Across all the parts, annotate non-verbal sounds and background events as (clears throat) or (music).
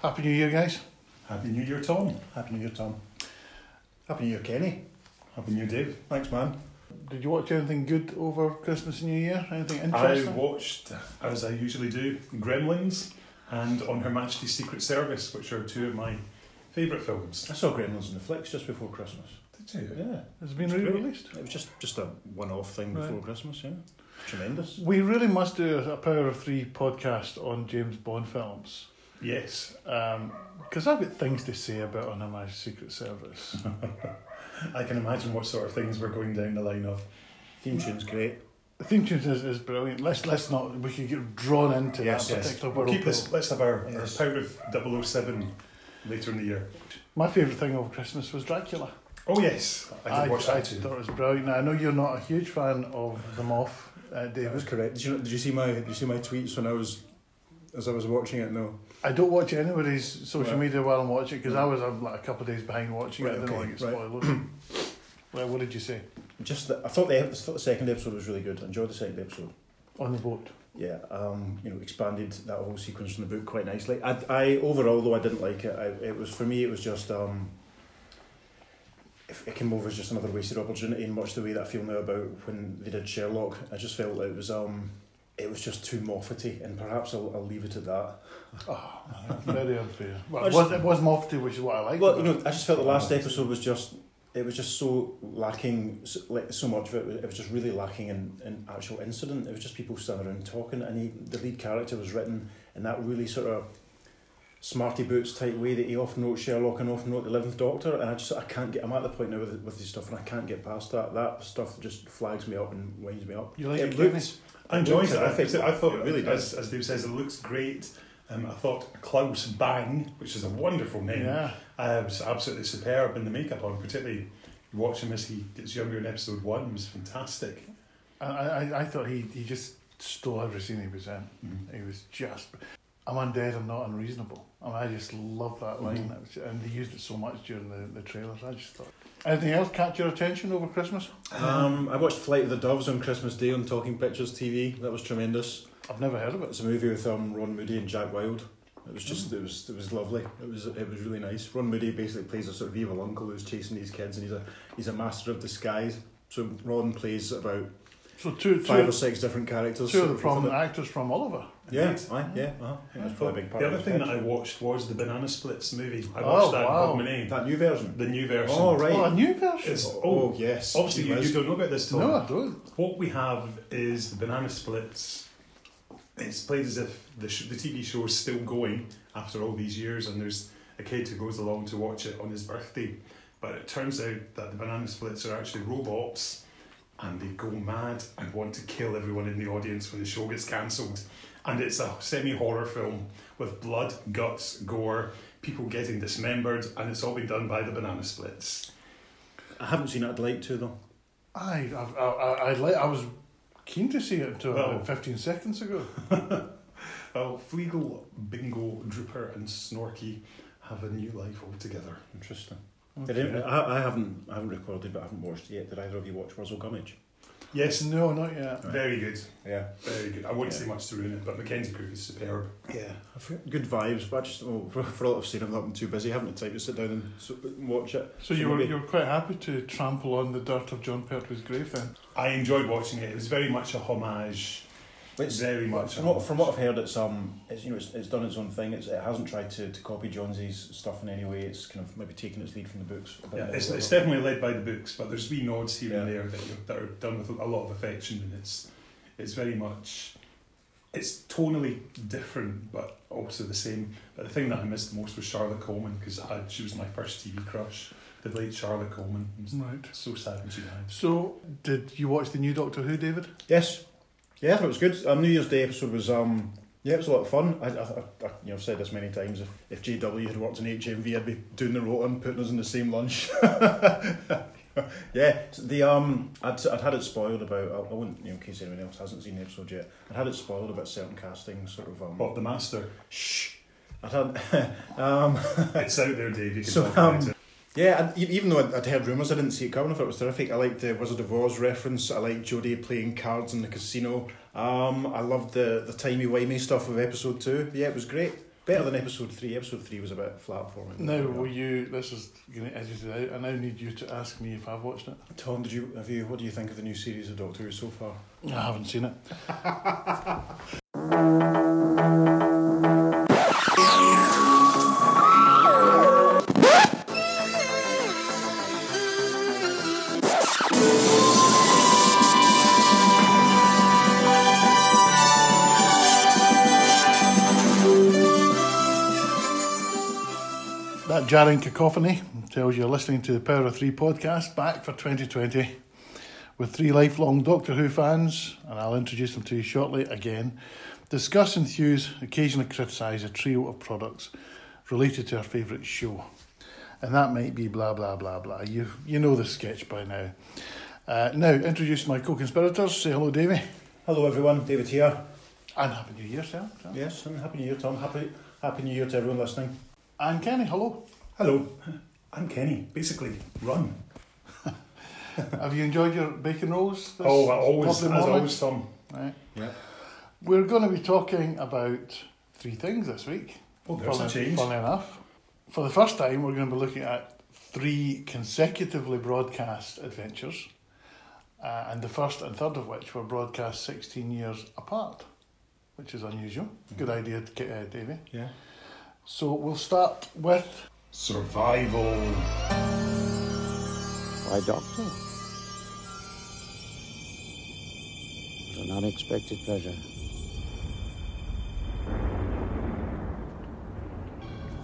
Happy New Year, guys. Happy New Year, Tom. Happy New Year, Tom. Happy New Year, Kenny. Happy New Year, Dave. Thanks, man. Did you watch anything good over Christmas and New Year? Anything interesting? I watched, as I usually do, Gremlins and On Her Majesty's Secret Service, which are two of my favourite films. I saw Gremlins in the flicks just before Christmas. Did you? Yeah, Has it been re-released? it was just just a one-off thing before Christmas. Yeah, tremendous. We really must do a Power of Three podcast on James Bond films. Yes. Because I've got things to say about Majesty's Secret Service. (laughs) I can imagine what sort of things we're going down the line of. Theme tune's great. the theme tune is, is brilliant. Let's let's not we could get drawn into Yes, that yes. particular We'll world. keep this, let's have our, Yes. our Power of 007 later in the year. My favourite thing over Christmas was Dracula. Oh, yes. I did watch I that too. thought it was brilliant. Now, I know you're not a huge fan of the Moff, uh, That was correct. Did you, did you see my Did you see my tweets when I was as I was watching it? No. I don't watch anybody's social Right. media while I'm watching because Right. I was um, like a couple of days behind watching Right, it. I didn't okay, want to get spoilers. (clears throat) well, what did you say Just that I thought the I thought the second episode was really good. I enjoyed the second episode. on the boat? Yeah, um, you know, expanded that whole sequence from the book quite nicely. I, I overall, though I didn't like it, I, it was for me, it was just um, if it came over as just another wasted opportunity, in much the way that I feel now about when they did Sherlock. I just felt it was um, it was just too Moffity, and perhaps I'll, I'll leave it at that. Oh, that's very unfair. (laughs) Well, it, was, it was Moffty, which is what I like. Well, you know, I just felt the last episode was just. It was just so lacking, so, like so much of it. was- It was just really lacking in, in actual incident. It was just people standing around talking, and he, the lead character was written in that really sort of smarty boots type way that he often wrote Sherlock and often wrote the Eleventh Doctor. And I just I can't get. I'm at the point now with with this stuff, and I can't get past that. That stuff just flags me up and winds me up. You like it, looked. I enjoyed it. looks I, think, I thought it it really really, does. as, as Dave says, it looks great. Um, I thought Claes Bang, which is a wonderful name, yeah. uh, was absolutely superb in the makeup on, particularly watching him as he gets younger in episode one was fantastic. I, I, I thought he, he just stole every scene he was in. Mm. He was just. I'm undead. I'm not unreasonable. I mean, I just love that line, Mhm. Was- and they used it so much during the, the trailers. I just thought. Anything else catch your attention over Christmas? Um, I watched Flight of the Doves on Christmas Day on Talking Pictures TV. That was tremendous. I've never heard of it. It's a movie with um, Ron Moody and Jack Wild. It was just it was it was lovely. It was it was really nice. Ron Moody basically plays a sort of evil uncle who's chasing these kids, and he's a he's a master of disguise. So Ron plays about So two, five two, or six different characters. two of the prominent actors from Oliver. It. Yeah, Indeed. aye, yeah, uh-huh. I think that's probably a big part. The other the thing that. I watched was the Banana Splits movie. I Oh, watched that wow. in that new version. the new version. Oh right. Oh, a new version. It's, oh, oh, yes. obviously you, you don't know about this, Tom. no, I don't. What we have is the Banana Splits. It's played as if the, sh- the TV show is still going after all these years, and there's a kid who goes along to watch it on his birthday. But it turns out that the Banana Splits are actually robots, and they go mad and want to kill everyone in the audience when the show gets cancelled. And it's a semi horror film with blood, guts, gore, people getting dismembered, and it's all been done by the Banana Splits. I haven't seen it. I'd like to though. I, I, I, I, like, I was keen to see it until uh, Well- about 15 seconds ago. (laughs) Well, Fleegle, Bingo, Drooper, and Snorky have a new life altogether. Interesting. Did any- I, I haven't I haven't recorded, but I haven't watched it yet. Did either of you watch Wurzel Gummidge? Yes, No, not yet. very good, Yeah. very good. I wouldn't Yeah. say much to ruin it, but Mackenzie Crook is superb. Yeah, I've got good vibes, but I just oh, for, for all I've seen, I'm not been too busy. I haven't had time to sit down and s- watch it. So you were you were quite happy to trample on the dirt of Jon Pertwee's grave then? I enjoyed watching it. It was very much a homage. It's very much. from what, from what I've heard, it's um, it's you know, it's, it's done its own thing. It's, it hasn't tried to, to copy Jonesy's stuff in any way. It's kind of maybe taken its lead from the books. yeah, it's, it's definitely led by the books, but there's wee nods here and there that, that are done with a lot of affection, and it's it's very much. It's tonally different, but also the same. But the thing that I missed the most was Charlotte Coleman because she was my first TV crush. The late Charlotte Coleman. Right. so sad when she died. So did you watch the new Doctor Who, David? Yes, yeah, I thought it was good. Um, New Year's Day episode was um, yeah, it was a lot of fun. I, I, I I- you know, I've said this many times. If, if JW had worked in HMV, I'd be doing the rota and putting us in the same lunch. (laughs) yeah, the um, I'd, I'd had it spoiled about. I, I wouldn't, you know, in case anyone else hasn't seen the episode yet. I'd had it spoiled about certain casting, sort of. Um, Bob the Master. shh. I'd had (laughs) um, It's out there, Dave. You can So, talk about um, it. Yeah, and even though I'd I'd heard rumours, I didn't see it coming. I thought it was terrific. I liked the Wizard of Oz reference. I liked Jodie playing cards in the casino. Um, I loved the the timey wimey stuff of episode two. Yeah, it was great. Better than episode three. Episode three was a bit flat for me. Now, will you? This is going to edit it out. I now need you to ask me if I've watched it. Tom, did you have you? What do you think of the new series of Doctor Who so far? I haven't seen it. (laughs) jarring cacophony tells you you're listening to the Power of Three podcast back for 2020 with three lifelong Doctor Who fans, and I'll introduce them to you shortly again. Discuss, enthuse, occasionally criticise a trio of products related to our favourite show. And that might be blah blah blah blah. You you know the sketch by now. Uh, now introduce my co-conspirators. Say hello, Davy, Hello, everyone. David here. and happy New Year, sir. Yes, and happy New Year, Tom. Happy Happy New Year to everyone listening. And Kenny, hello. Hello, I'm Kenny. Basically, run. (laughs) Have you enjoyed your bacon rolls? Oh, I always, morning? always, Tom. Right. Yeah. We're going to be talking about three things this week. Oh, there's a change. Funny enough. For the first time, we're going to be looking at three consecutively broadcast adventures, uh, and the first and third of which were broadcast 16 years apart, which is unusual. Good idea, to, uh, Davey. Yeah. So we'll start with Survival. Why, Doctor? It was an unexpected pleasure.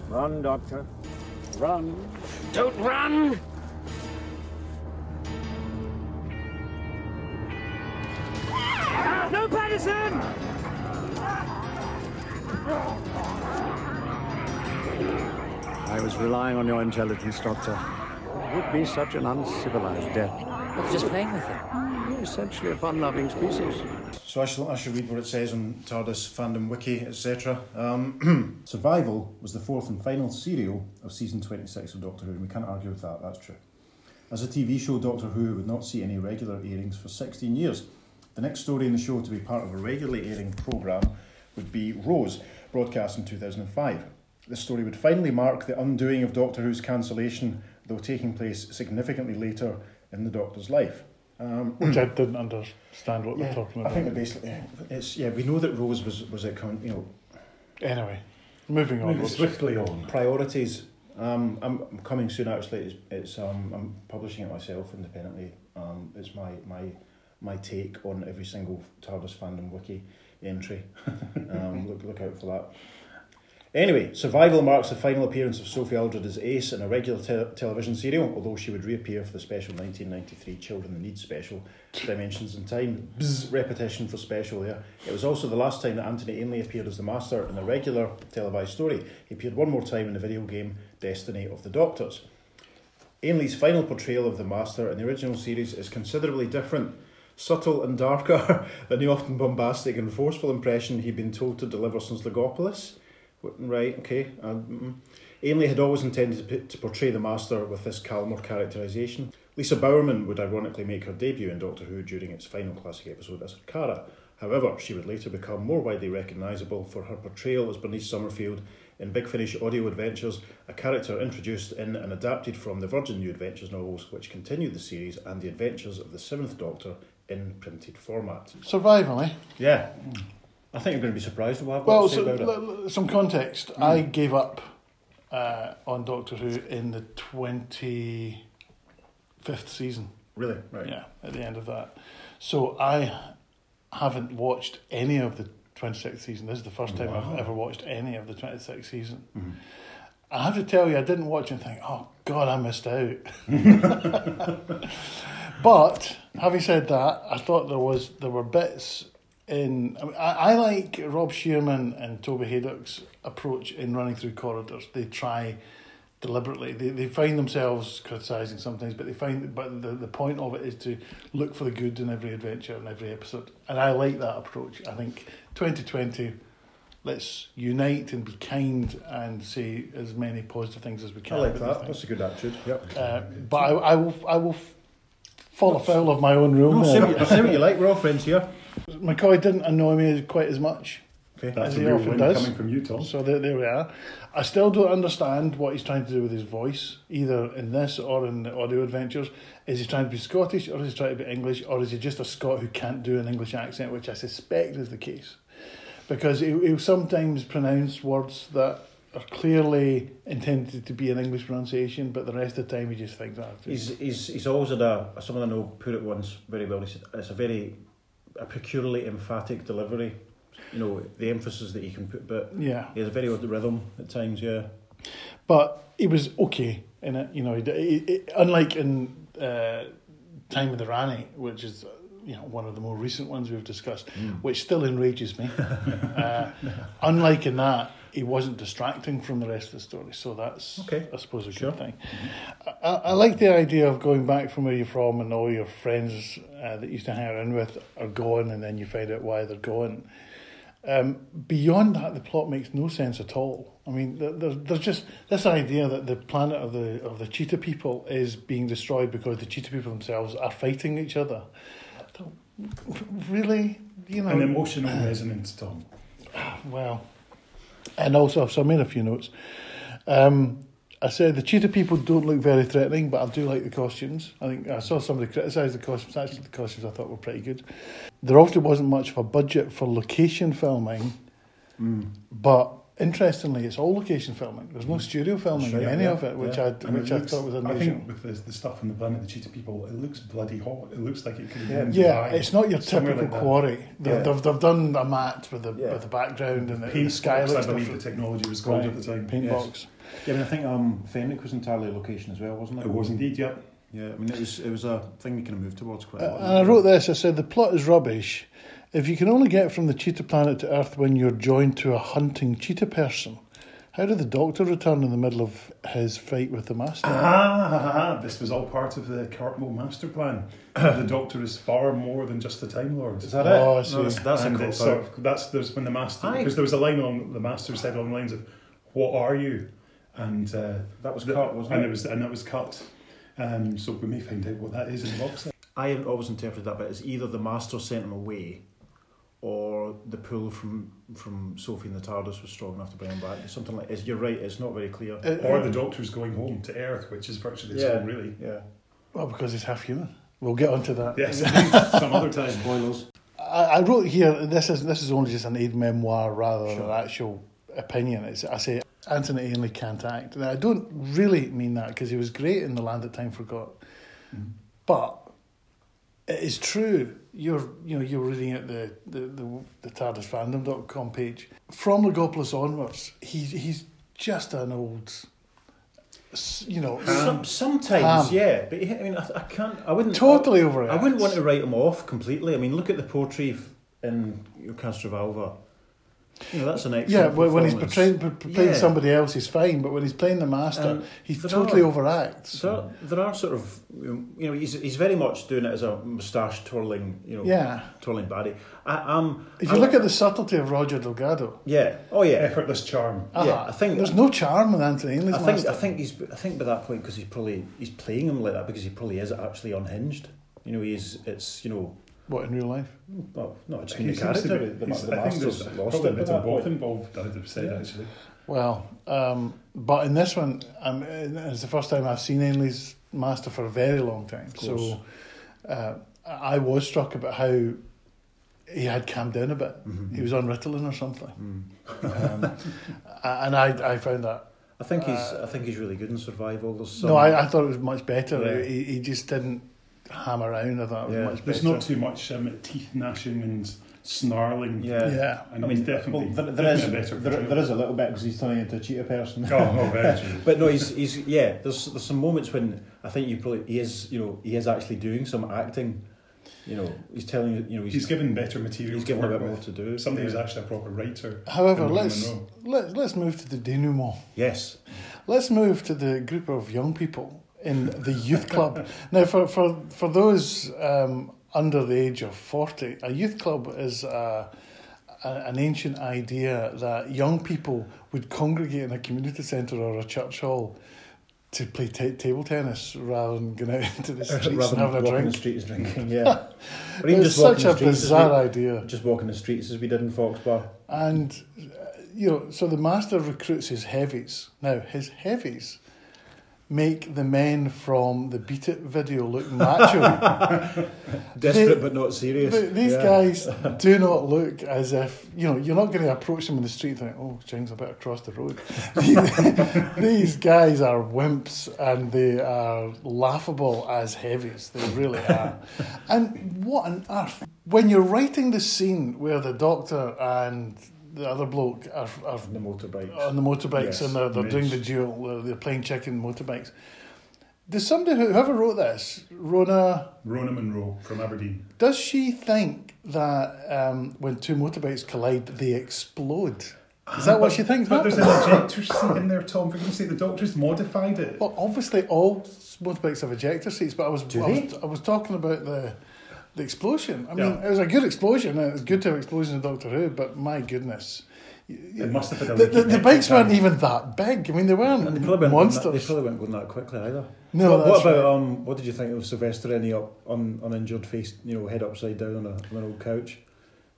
Run, Doctor. Run. Don't run! No, Patterson! I was relying on your intelligence, Doctor. It would be such an uncivilized death. You're just playing with it. You're essentially a fun-loving species. So I shall, I shall read what it says on TARDIS fandom wiki, etc. Um, (clears throat) Survival was the fourth and final serial of season 26 of Doctor Who, and we can't argue with that, that's true. As a TV show, Doctor Who would not see any regular airings for 16 years. The next story in the show to be part of a regularly airing programme would be Rose, broadcast in 2005. This story would finally mark the undoing of Doctor Who's cancellation, though taking place significantly later in the Doctor's life. Um, (clears throat) which I didn't understand what yeah, they're talking about. I think that basically it's yeah. We know that Rose was was it con- you know Anyway, moving on. Moving swiftly on. priorities. Um, I'm, I'm coming soon. Actually, it's, it's um, I'm publishing it myself independently. Um, it's my my my take on every single TARDIS fandom wiki entry. (laughs) um, look look out for that. Anyway, Survival marks the final appearance of Sophie Aldred as Ace in a regular te- television serial, although she would reappear for the special 1993 Children in Need special, Dimensions in Time. Bzz, repetition for special there. It was also the last time that Anthony Ainley appeared as the Master in a regular televised story. He appeared one more time in the video game Destiny of the Doctors. Ainley's final portrayal of the Master in the original series is considerably different, subtle and darker (laughs) than the often bombastic and forceful impression he'd been told to deliver since Logopolis. Right, okay. Um, mm. Ainley had always intended to, to portray the Master with this calmer characterisation. Lisa Bowerman would ironically make her debut in Doctor Who during its final classic episode as Kara. However, she would later become more widely recognisable for her portrayal as Bernice Summerfield in Big Finish Audio Adventures, a character introduced in and adapted from the Virgin New Adventures novels, which continued the series and the adventures of the Seventh Doctor in printed format. Survival, eh? Yeah, I think you're going to be surprised at what I've got Well, to say so, about it. l- l- some context. I gave up uh, on Doctor Who in the 25th season. Really? Right. Yeah, at the end of that. So I haven't watched any of the 26th season. This is the first time Wow. I've ever watched any of the 26th season. Mhm. I have to tell you, I didn't watch and think, oh, God, I missed out. (laughs) (laughs) but having said that, I thought there was there were bits in. I, mean, I, I like Rob Shearman and Toby Hadoke's approach in running through corridors. They try deliberately. They, they find themselves criticising sometimes, but they find but the, the point of it is to look for the good in every adventure and every episode. And I like that approach. I think twenty twenty. Let's unite and be kind and say as many positive things as we can. I like that. That's a good attitude. Yep. Uh, but I, I will, I will fall afoul of my own rule. No, say, what, say what you like. We're all friends here. McCoy didn't annoy me quite as much. Okay. That's As a he real often win does. coming from you, Tom. So there, there we are. I still don't understand what he's trying to do with his voice, either in this or in the audio adventures. Is he trying to be Scottish or is he trying to be English or is he just a Scot who can't do an English accent, which I suspect is the case? Because he, he'll sometimes pronounce words that are clearly intended to be an English pronunciation, but the rest of the time he just thinks that. He's, he's, he's always had a, someone I know put it once very well. He said, it's a very, a peculiarly emphatic delivery. You know, the emphasis that he can put, but yeah. he has a very odd rhythm at times, yeah. But he was okay in it. You know, he, he- unlike in uh, Time and the Rani, which is you know one of the more recent ones we've discussed, which still enrages me. (laughs) uh, unlike in that, he wasn't distracting from the rest of the story. So that's Okay. I suppose a Sure. good thing. I, I like the idea of going back from where you're from and all your friends uh, that you used to hang around with are gone, and then you find out why they're gone. Um, beyond that, the plot makes no sense at all. I mean, there, there- there's just this idea that the planet of the of the cheetah people is being destroyed because the cheetah people themselves are fighting each other. Really, you know, An emotional resonance, Tom. (sighs) well, and also, so I made a few notes. Um, I said the cheetah people don't look very threatening, but I do like the costumes. I think I saw somebody criticise the costumes. Actually, the costumes I thought were pretty good. There often wasn't much of a budget for location filming, but interestingly, it's all location filming. There's no studio filming That's in any yeah, of it, which yeah. I And which it I looks- thought was I think with the, the stuff on the planet of the cheetah people, it looks bloody hot. It looks like it could have been. Yeah, it's not your typical like quarry. They've, Yeah. they've, they've done a mat with the Yeah. with the background and the, the sky box, I looks believe the technology was called Right. at the time. Paint Yes. box. Yeah, I mean, I think um, Fenric was entirely location as well, wasn't it? It was indeed, yeah. Yeah, I mean, it was it was a thing we kind of moved towards quite a Uh, lot. and I wrote this. I said the plot is rubbish. If you can only get from the cheetah planet to Earth when you're joined to a hunting cheetah person, how did the Doctor return in the middle of his fight with the Master? Ah, this was all part of the Cartmel master plan. (coughs) the Doctor is far more than just a Time Lord. Is that Oh, I it? see. No, that's that's a and cop it's sort of, that's there's when the master Aye. because there was a line on the master said on the lines of "What are you?" and uh, That was the- cut, wasn't and it? it was and it was cut. Um, so we may find out what that is in the box. set. I always interpreted that bit as either the master sent him away, or the pull from from Sophie and the TARDIS was strong enough to bring him back. Something like. It's, you're right. It's not very clear. Uh, Or the Doctor's going home to Earth, which is virtually its Yeah. home, really. Yeah. well, because he's half human. We'll get onto that. Yes, (laughs) some other time. Spoilers. I, I wrote here. This is this is only just an aid memoir rather than Sure. an actual opinion. It's, I say Anthony Ainley can't act. Now I don't really mean that because he was great in The Land That Time Forgot, but it is true. You're you know you're reading at the the the, the TARDISfandom.com page from Logopolis onwards. He's he's just an old, you know, Some, sometimes, Ham. yeah, but I mean, I, I can't. I wouldn't totally over it. I wouldn't want to write him off completely. I mean, look at the portrait in your Castrovalva. You know, that's an excellent. Yeah, when, when he's performance. portraying, playing Yeah. somebody else, he's fine. But when he's playing the master, And he totally are- overacts. There, there are sort of, you know, he's, he's very much doing it as a moustache twirling, you know, Yeah. twirling baddie. I, um, If I- you look at the subtlety of Roger Delgado, yeah, oh yeah, Effortless charm. yeah. uh-huh, I think there's no charm with Anthony Ainley's I think master. I think he's I think by that point because he's probably he's playing him like that because he probably is actually unhinged. You know, he's it's you know, what in real life? well, not just He in the seems to character. be- the, he's- the I think master's there's lost probably a it by bit that of both involved, I'd have said, Yeah. actually. Well, um, but in this one, um, it's the first time I've seen Ainley's master for a very long time. So uh, I was struck about how he had calmed down a bit. Mhm. He was on Ritalin or something, Mm. um, (laughs) and I I found that. I think he's Uh, I think he's really good in survival. There's some, No, I, I thought it was much better. Yeah. He, he just didn't ham around. I thought it was Yeah. much There's better. not too much um, teeth gnashing and snarling. yeah. yeah. And I mean, definitely, well, there, there is definitely a better there, portrayal. there is a little bit because he's turning into a cheetah person. Oh, oh, very (laughs) true. But no, he's he's yeah. There's there's some moments when I think you probably he is you know he is actually doing some acting. You know, he's telling you you know he's He's given better material. he's to given a bit more to do. Somebody who's actually a proper writer. However, let's Munro. let, let's move to the denouement. Yes. Let's move to the group of young people in the youth club. now, for for for those um, under the age of forty, a youth club is a, a, an ancient idea that young people would congregate in a community centre or a church hall to play ta table tennis rather than going out (laughs) into the (laughs) streets Rather and than having a walking the streets drinking, (laughs) yeah. or even It's just such a bizarre we, idea. just walking the streets as we did in Fox Bar. And, uh, you know, so the master recruits his heavies. Now, his heavies make the men from the Beat It video look macho. (laughs) Desperate They- but not serious. Th- These Yeah. guys (laughs) do not look as if you know you're not going to approach them in the street and think, "Oh, Jing's a bit across the road." (laughs) These guys are wimps and they are laughable as heavies. They really are. and what on earth? When you're writing the scene where the doctor and the other bloke are, are The motorbikes. on the motorbikes Yes, and they're, they're doing the duel, they're, they're playing chicken motorbikes. Does somebody who whoever wrote this, Rona? Rona Munro from Aberdeen. Does she think that um, when two motorbikes collide, they explode? Is that what she thinks But there's an ejector seat in there, Tom. For goodness sake, the doctor's modified it. Well, obviously, all motorbikes have ejector seats, but I was I was, I was talking about the the explosion. I mean, Yeah. it was a good explosion. It was good to have explosions in Doctor Who, but my goodness, It must have a the, the, the bikes weren't even that big. I mean, they weren't And they probably, weren't going that, they probably weren't going that quickly either. No, what, what about right. um? What did you think of Sylvester Rennie up on uninjured face, you know, head upside down on, a, on an old couch?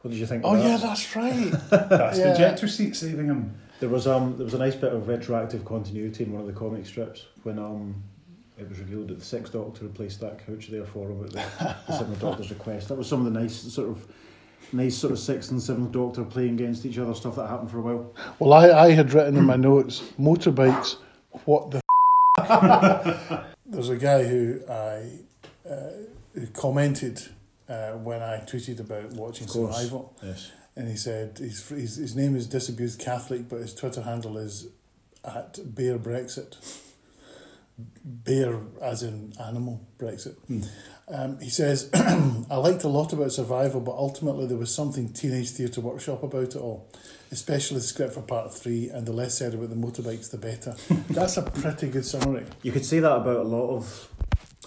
What did you think? Oh that? yeah, that's right. (laughs) That's Yeah. the ejector seat saving him. There was um there was a nice bit of retroactive continuity in one of the comic strips when um it was revealed that the Sixth Doctor replaced that couch there for him at the, the Seventh (laughs) Doctor's request. That was some of the nice sort of nice sort of Sixth and Seventh Doctor playing against each other stuff that happened for a while. Well, I, I had written in my notes, motorbikes, what the (laughs) There's a guy who I uh, who commented uh, when I tweeted about watching. Survival, Yes. and he said his, his, his name is Disabused Catholic, but his Twitter handle is at Bear Brexit. Bear as in animal Brexit. Um, he says, (clears throat) I liked a lot about survival, but ultimately there was something Teenage Theatre Workshop about it all, especially the script for part three, and the less said about the motorbikes, the better. (laughs) That's a pretty good summary. You could say that about a lot of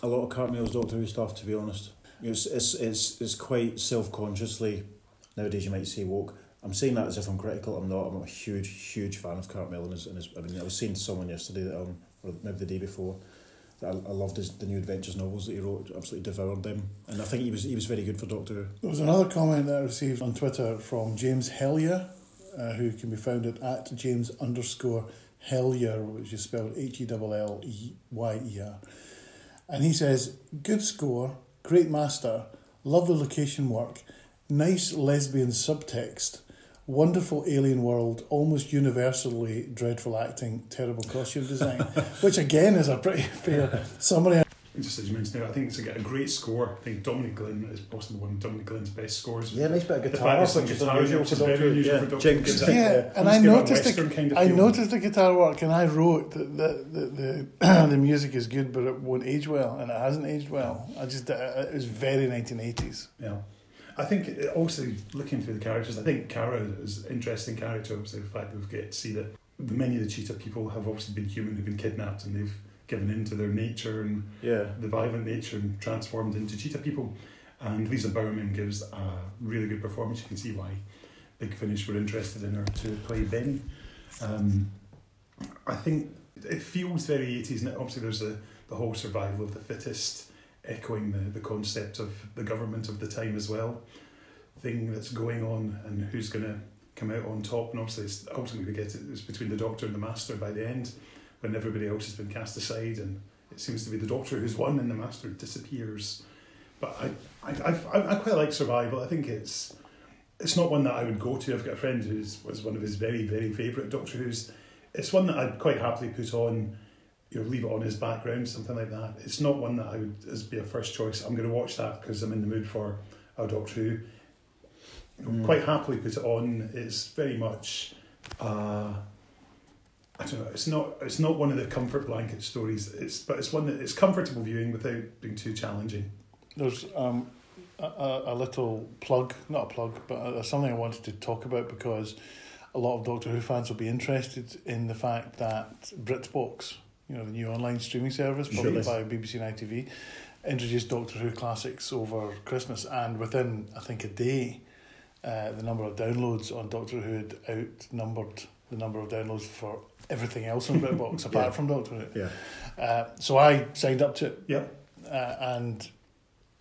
a lot of Cartmel's Doctor Who stuff. To be honest, it's it's it's, it's quite self consciously nowadays. You might say woke. I'm saying that as if I'm critical. I'm not. I'm a huge huge fan of Cartmail and his, and his I mean, I was saying to someone yesterday that um or maybe the day before. I, I loved his the new adventures novels that he wrote. Absolutely devoured them, and I think he was he was very good for Doctor. There was another comment that I received on Twitter from James Hellier, uh, who can be found at, at James underscore Hellier, which is spelled H E L L E Y E R. And he says, Good score, great master, lovely location work, nice lesbian subtext, wonderful alien world, almost universally dreadful acting, terrible costume design, (laughs) which again is a pretty fair summary. Just as you mentioned, there, I think it's a, a great score. I think Dominic Glynn is possibly one of Dominic Glynn's best scores. Yeah, nice bit of The guitar, fact it's which is guitar, unusual which for is very Doctor Who. unusual Yeah, for Doctor Jinx. Yeah, Yeah, and I give it a noticed the, kind of I noticed the guitar work, and I wrote that the the, the, (clears throat) the music is good, but it won't age well, and it hasn't aged well. I just uh, it was very nineteen eighties. Yeah. I think also looking through the characters, I think Kara is an interesting character. Obviously, the fact that we get to see that the, many of the cheetah people have obviously been human, who've been kidnapped, and they've given in to their nature and Yeah, the violent nature and transformed into cheetah people. And Lisa Bowerman gives a really good performance. You can see why Big Finish were interested in her to play Benny. Um, I think it feels very 80s, and obviously there's the, the whole survival of the fittest, echoing the, the concept of the government of the time as well. Thing that's going on and who's going to come out on top. And obviously, it's, ultimately, we get it, it's between the Doctor and the Master by the end, when everybody else has been cast aside and it seems to be the Doctor who's won and the Master disappears. But I, I, I, I quite like Survival. I think it's it's not one that I would go to. I've got a friend who was one of his very, very favourite Doctor Who's. It's one that I'd quite happily put on, you know, leave it on his background, something like that. It's not one that I would as be a first choice. I'm going to watch that because I'm in the mood for a Doctor Who. You know, Mm. Quite happily put it on. It's very much. Uh, I don't know. It's not. It's not one of the comfort blanket stories. It's but it's one that it's comfortable viewing without being too challenging. There's um, a, a, a little plug, not a plug, but uh, something I wanted to talk about because a lot of Doctor Who fans will be interested in the fact that BritBox, you know, the new online streaming service published by BBC and ITV, introduced Doctor Who classics over Christmas, and within I think a day, uh, the number of downloads on Doctor Who had outnumbered the number of downloads for everything else on BritBox (laughs) apart Yeah. from Doctor Who. Yeah. Uh, so I signed up to it, Yep. uh, and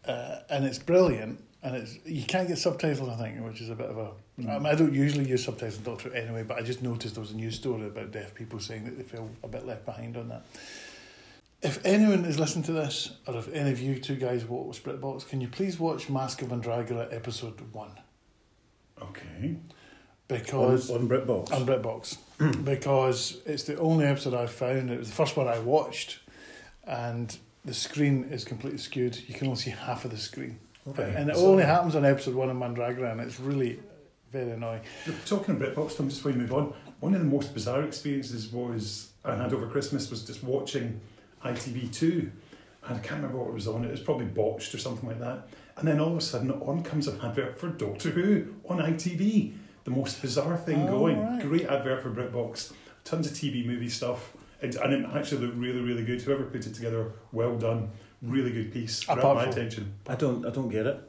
uh, and it's brilliant. And it's you can't get subtitles, I think, which is a bit of a. Mm. I, I don't usually use subtitles in Doctor anyway, but I just noticed there was a news story about deaf people saying that they feel a bit left behind on that. If anyone is listening to this, or if any of you two guys watch BritBox, can you please watch Masque of Mandragora episode one? Okay. Because on, on BritBox. on BritBox (clears throat) because it's the only episode I've found. It was the first one I watched, and the screen is completely skewed. You can only see half of the screen, okay. and it So- only happens on episode one of Mandragora, and it's really very annoying. Talking of BritBox, Tom, just before you move on, one of the most bizarre experiences was I had over Christmas was just watching ITV2, and I can't remember what it was on. It was probably botched or something like that. And then all of a sudden, on comes an advert for Doctor Who on ITV. The most bizarre thing Oh, going. right. Great advert for BritBox. Tons of TV movie stuff. And, and it actually looked really, really good. Whoever put it together, well done. Really good piece. Grabbed Apart my from- attention. I don't I don't get it.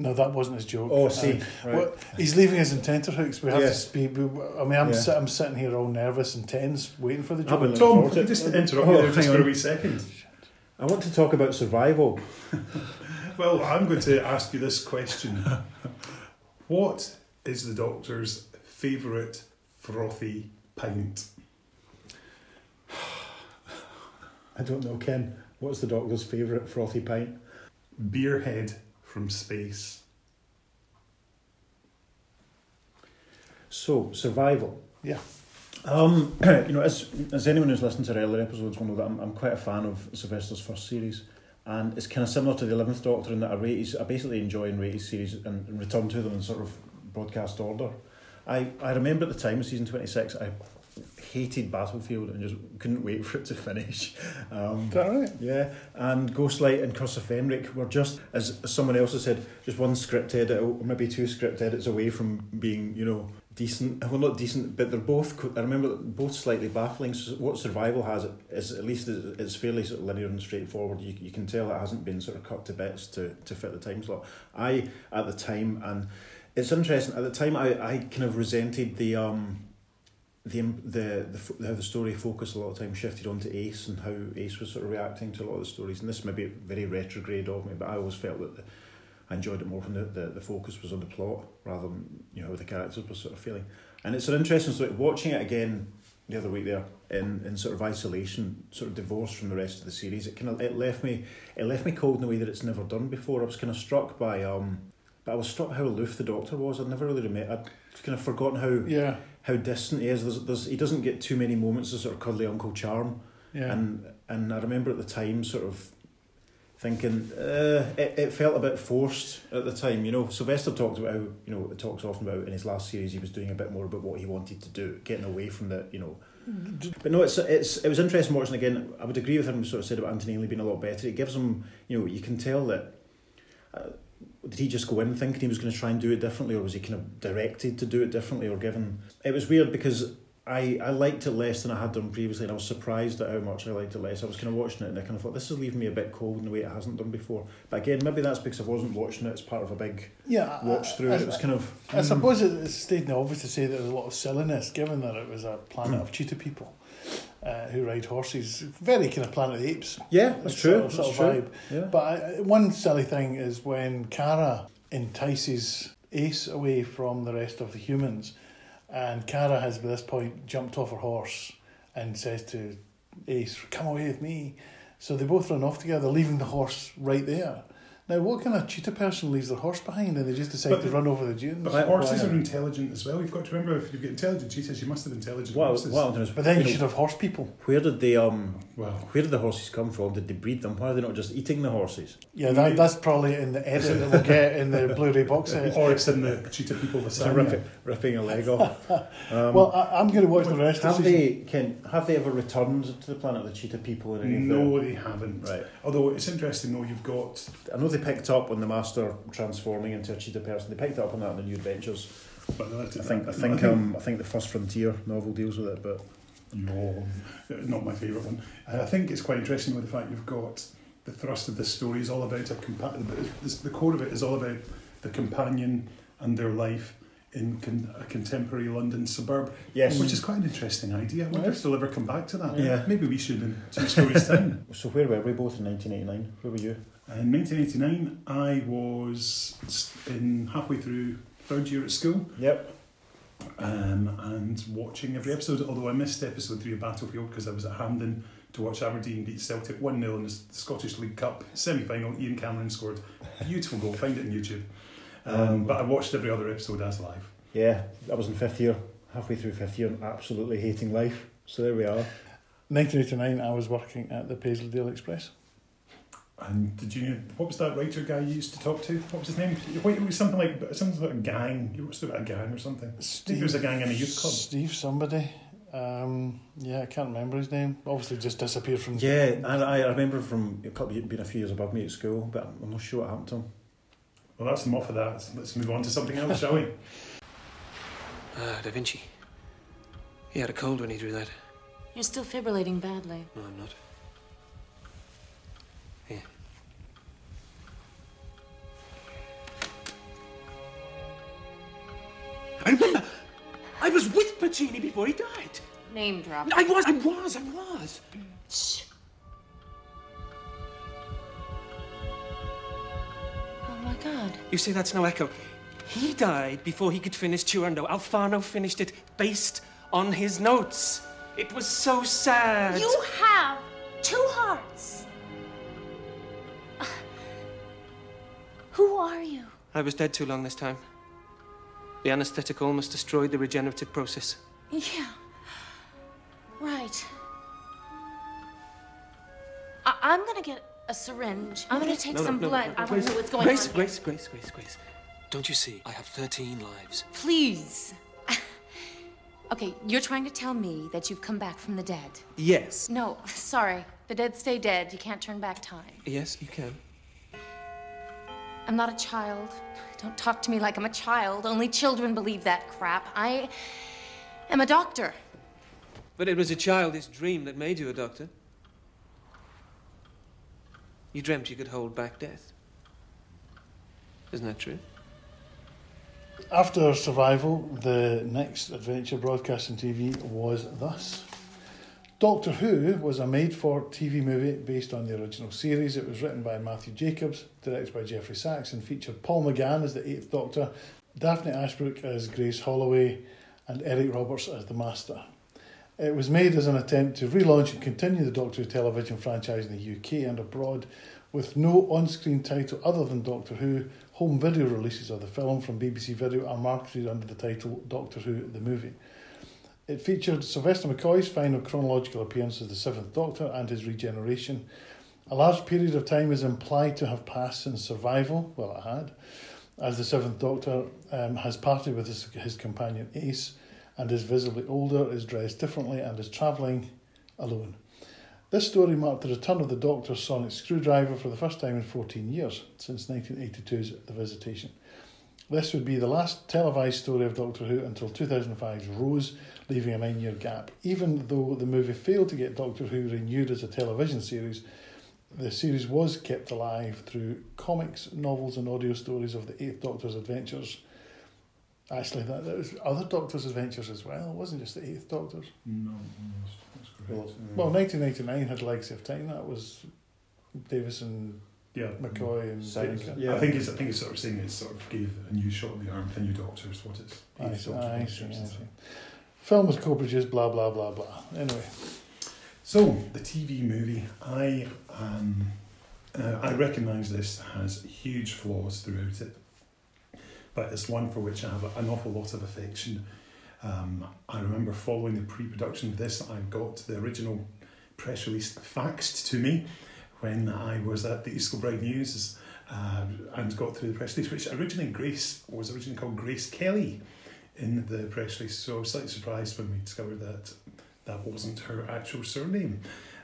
No, that wasn't his joke. Oh, Uh, see, right. well, he's leaving us in tenterhooks. We have Yeah. to speak. we- I mean, I'm, Yeah. sit, I'm sitting here all nervous and tense, waiting for the I've joke. been looking Tom, forward if to I it. could just interrupt Oh, you there just hang for a wee second. I want to talk about survival. (laughs) Well, I'm going to ask you this question. (laughs) what is the doctor's favourite frothy pint? (sighs) I don't know, Ken. What's the doctor's favourite frothy pint? Beerhead from space. So, survival. Yeah. Um, (clears throat) you know, as as anyone who's listened to earlier episodes will know that I'm, I'm quite a fan of Sylvester's first series, and it's kind of similar to the Eleventh Doctor in that I rate his, I basically enjoy and rate his series and, and return to them in sort of broadcast order. I, I remember at the time of season twenty six, I hated Battlefield and just couldn't wait (laughs) for it to finish. Um, Is that right? yeah, and Ghostlight and Curse of Fenric were just, as someone else has said, just one script edit or maybe two script edits away from being, you know, decent. Well, not decent, but they're both. I remember that both slightly baffling. So what Survival has is at least it's fairly sort of linear and straightforward. You, you can tell it hasn't been sort of cut to bits to, to fit the time slot. I at the time and it's interesting at the time I, I kind of resented the um the the the how the story focus a lot of time shifted onto Ace and how Ace was sort of reacting to a lot of the stories. And this may be very retrograde of me, but I always felt that the, I enjoyed it more when the, the, the focus was on the plot rather than you know how the characters were sort of feeling. And it's an interesting story. Watching it again the other week there in, in sort of isolation, sort of divorced from the rest of the series, it kind of it left me it left me cold in a way that it's never done before. I was kind of struck by um, but I was struck how aloof the Doctor was. I'd never really remember. I'd kind of forgotten how Yeah. How distant he is. There's, there's, he doesn't get too many moments of sort of cuddly Uncle Charm. Yeah. And and I remember at the time sort of thinking uh, it, it felt a bit forced at the time. You know, Sylvester talked about how, you know, talks often about in his last series he was doing a bit more about what he wanted to do, getting away from the, you know. But no, it's it's it was interesting watching again. I would agree with him. Sort of said about Anthony Ainley being a lot better. It gives him, you know, you can tell that. Uh, did he just go in thinking he was going to try and do it differently, or was he kind of directed to do it differently, or given? It was weird because I, I liked it less than I had done previously, and I was surprised at how much I liked it less. I was kind of watching it, and I kind of thought this is leaving me a bit cold in the way it hasn't done before. But again, maybe that's because I wasn't watching it as part of a big yeah. watch through. It was kind of. I hmm. suppose it- it's stating the obvious to say that there's a lot of silliness, given that it was a planet hmm. of cheetah people uh, who ride horses. Very kind of Planet of the Apes. Yeah, that's true. Sort of, that's sort true. of. Yeah. But I, one silly thing is when Kara entices Ace away from the rest of the humans, and Kara has by this point jumped off her horse and says to Ace, "Come away with me." So they both run off together, leaving the horse right there. Now, what kind of cheetah person leaves their horse behind and they just decide But to the- run over the dunes? But Why- horses are intelligent as well. You've got to remember if you've got intelligent cheetahs, you must have intelligent What, horses. what I'm doing is, But then you know, should have horse people. Where did they um? Well, Where did the horses come from? Did they breed them? Why are they not just eating the horses? Yeah, that, that's probably in the edit that we'll get in the Blu-ray box (laughs) set. or it's in the cheetah people So lasagna. ripping, ripping a leg off. (laughs) Um, Well, I, I'm going to watch the rest of have the season. they Ken? Have they ever returned to the planet of the cheetah people in any of No, they haven't. Right. Although it's interesting though, you've got I know they picked up on the master transforming into a cheetah person. They picked up on that in the New Adventures. but I think. I think. Um. I think the First Frontier novel deals with it, but No, not my favourite one. And I think it's quite interesting with the fact you've got the thrust of this story is all about a the core of it is all about the companion and their life in con- a contemporary London suburb. Yes. Which is quite an interesting idea. I wonder if they'll ever come back to that. Yeah. Maybe we should in Two Stories Town. (laughs) So where were we both in 1989? Where were you? In 1989, I was in halfway through third year at school Yep. um, and watching every episode, although I missed episode three of Battlefield because I was at Hampden to watch Aberdeen beat Celtic 1 0 in the Scottish League Cup semi final. Ian Cameron scored a beautiful goal, find it on YouTube. Um, but I watched every other episode as live. Yeah, I was in fifth year, halfway through fifth year, and absolutely hating life. So there we are. 1989, I was working at the Paisley Express. And did you know what was that writer guy you used to talk to? What was his name? Wait, it was something like something like a gang. You wrote about a gang or something. Steve, there was a gang in a youth club. Steve somebody. Um, yeah, I can't remember his name. Obviously, just disappeared from. Yeah, I, I remember from a couple of, being a few years above me at school, but I'm not sure what happened to him. Well, that's enough of that. Let's move on to something else, shall we? Ah, (laughs) Da Vinci. He had a cold when he drew that. You're still fibrillating badly. No, I'm not. I remember! I was with Puccini before he died. Name drop. I was, I was, I was. Shh. Oh my god. You say that's no echo. He died before he could finish Turandot. Alfano finished it based on his notes. It was so sad. You have two hearts. Who are you? I was dead too long this time. The anesthetic almost destroyed the regenerative process. Yeah. Right. I- I'm gonna get a syringe. I'm gonna take some blood. I want to know what's going on. Grace, on. Grace, Grace, Grace, Grace. Don't you see? I have 13 lives. Please. (laughs) okay, you're trying to tell me that you've come back from the dead. Yes. No, sorry. The dead stay dead. You can't turn back time. Yes, you can. I'm not a child. Don't talk to me like I'm a child. Only children believe that crap. I am a doctor. But it was a childish dream that made you a doctor. You dreamt you could hold back death. Isn't that true? After Survival, the next adventure broadcast on TV was thus. Doctor Who was a made for TV movie based on the original series. It was written by Matthew Jacobs, directed by Geoffrey Sax, and featured Paul McGann as the Eighth Doctor, Daphne Ashbrook as Grace Holloway, and Eric Roberts as the Master. It was made as an attempt to relaunch and continue the Doctor Who television franchise in the UK and abroad, with no on screen title other than Doctor Who. Home video releases of the film from BBC Video are marketed under the title Doctor Who the Movie. It featured Sylvester McCoy's final chronological appearance as the Seventh Doctor and his regeneration. A large period of time is implied to have passed since survival, well, it had, as the Seventh Doctor um, has parted with his, his companion Ace and is visibly older, is dressed differently, and is travelling alone. This story marked the return of the Doctor's sonic screwdriver for the first time in 14 years, since 1982's The Visitation. This would be the last televised story of Doctor Who until 2005's Rose, leaving a nine year gap. Even though the movie failed to get Doctor Who renewed as a television series, the series was kept alive through comics, novels, and audio stories of the Eighth Doctor's adventures. Actually, that, that was other Doctor's adventures as well. It wasn't just the Eighth Doctor's. No, that's correct. Well, 1999 had Legacy of Time. That was Davis and yeah, McCoy and Sounds- yeah. I think it's I think it's sort of saying it sort of gave a new shot in the arm with a new Doctors. is what it's. I Eighth see, I Doctor, see, I see. Film was co-produced, blah blah blah blah. Anyway, So the TV movie, I um, uh, I recognise this has huge flaws throughout it, but it's one for which I have an awful lot of affection. Um, I remember following the pre-production of this, I got the original press release faxed to me when I was at the East Kilbride News uh, and got through the press release, which originally Grace was originally called Grace Kelly in the press release. So I was slightly surprised when we discovered that that wasn't her actual surname.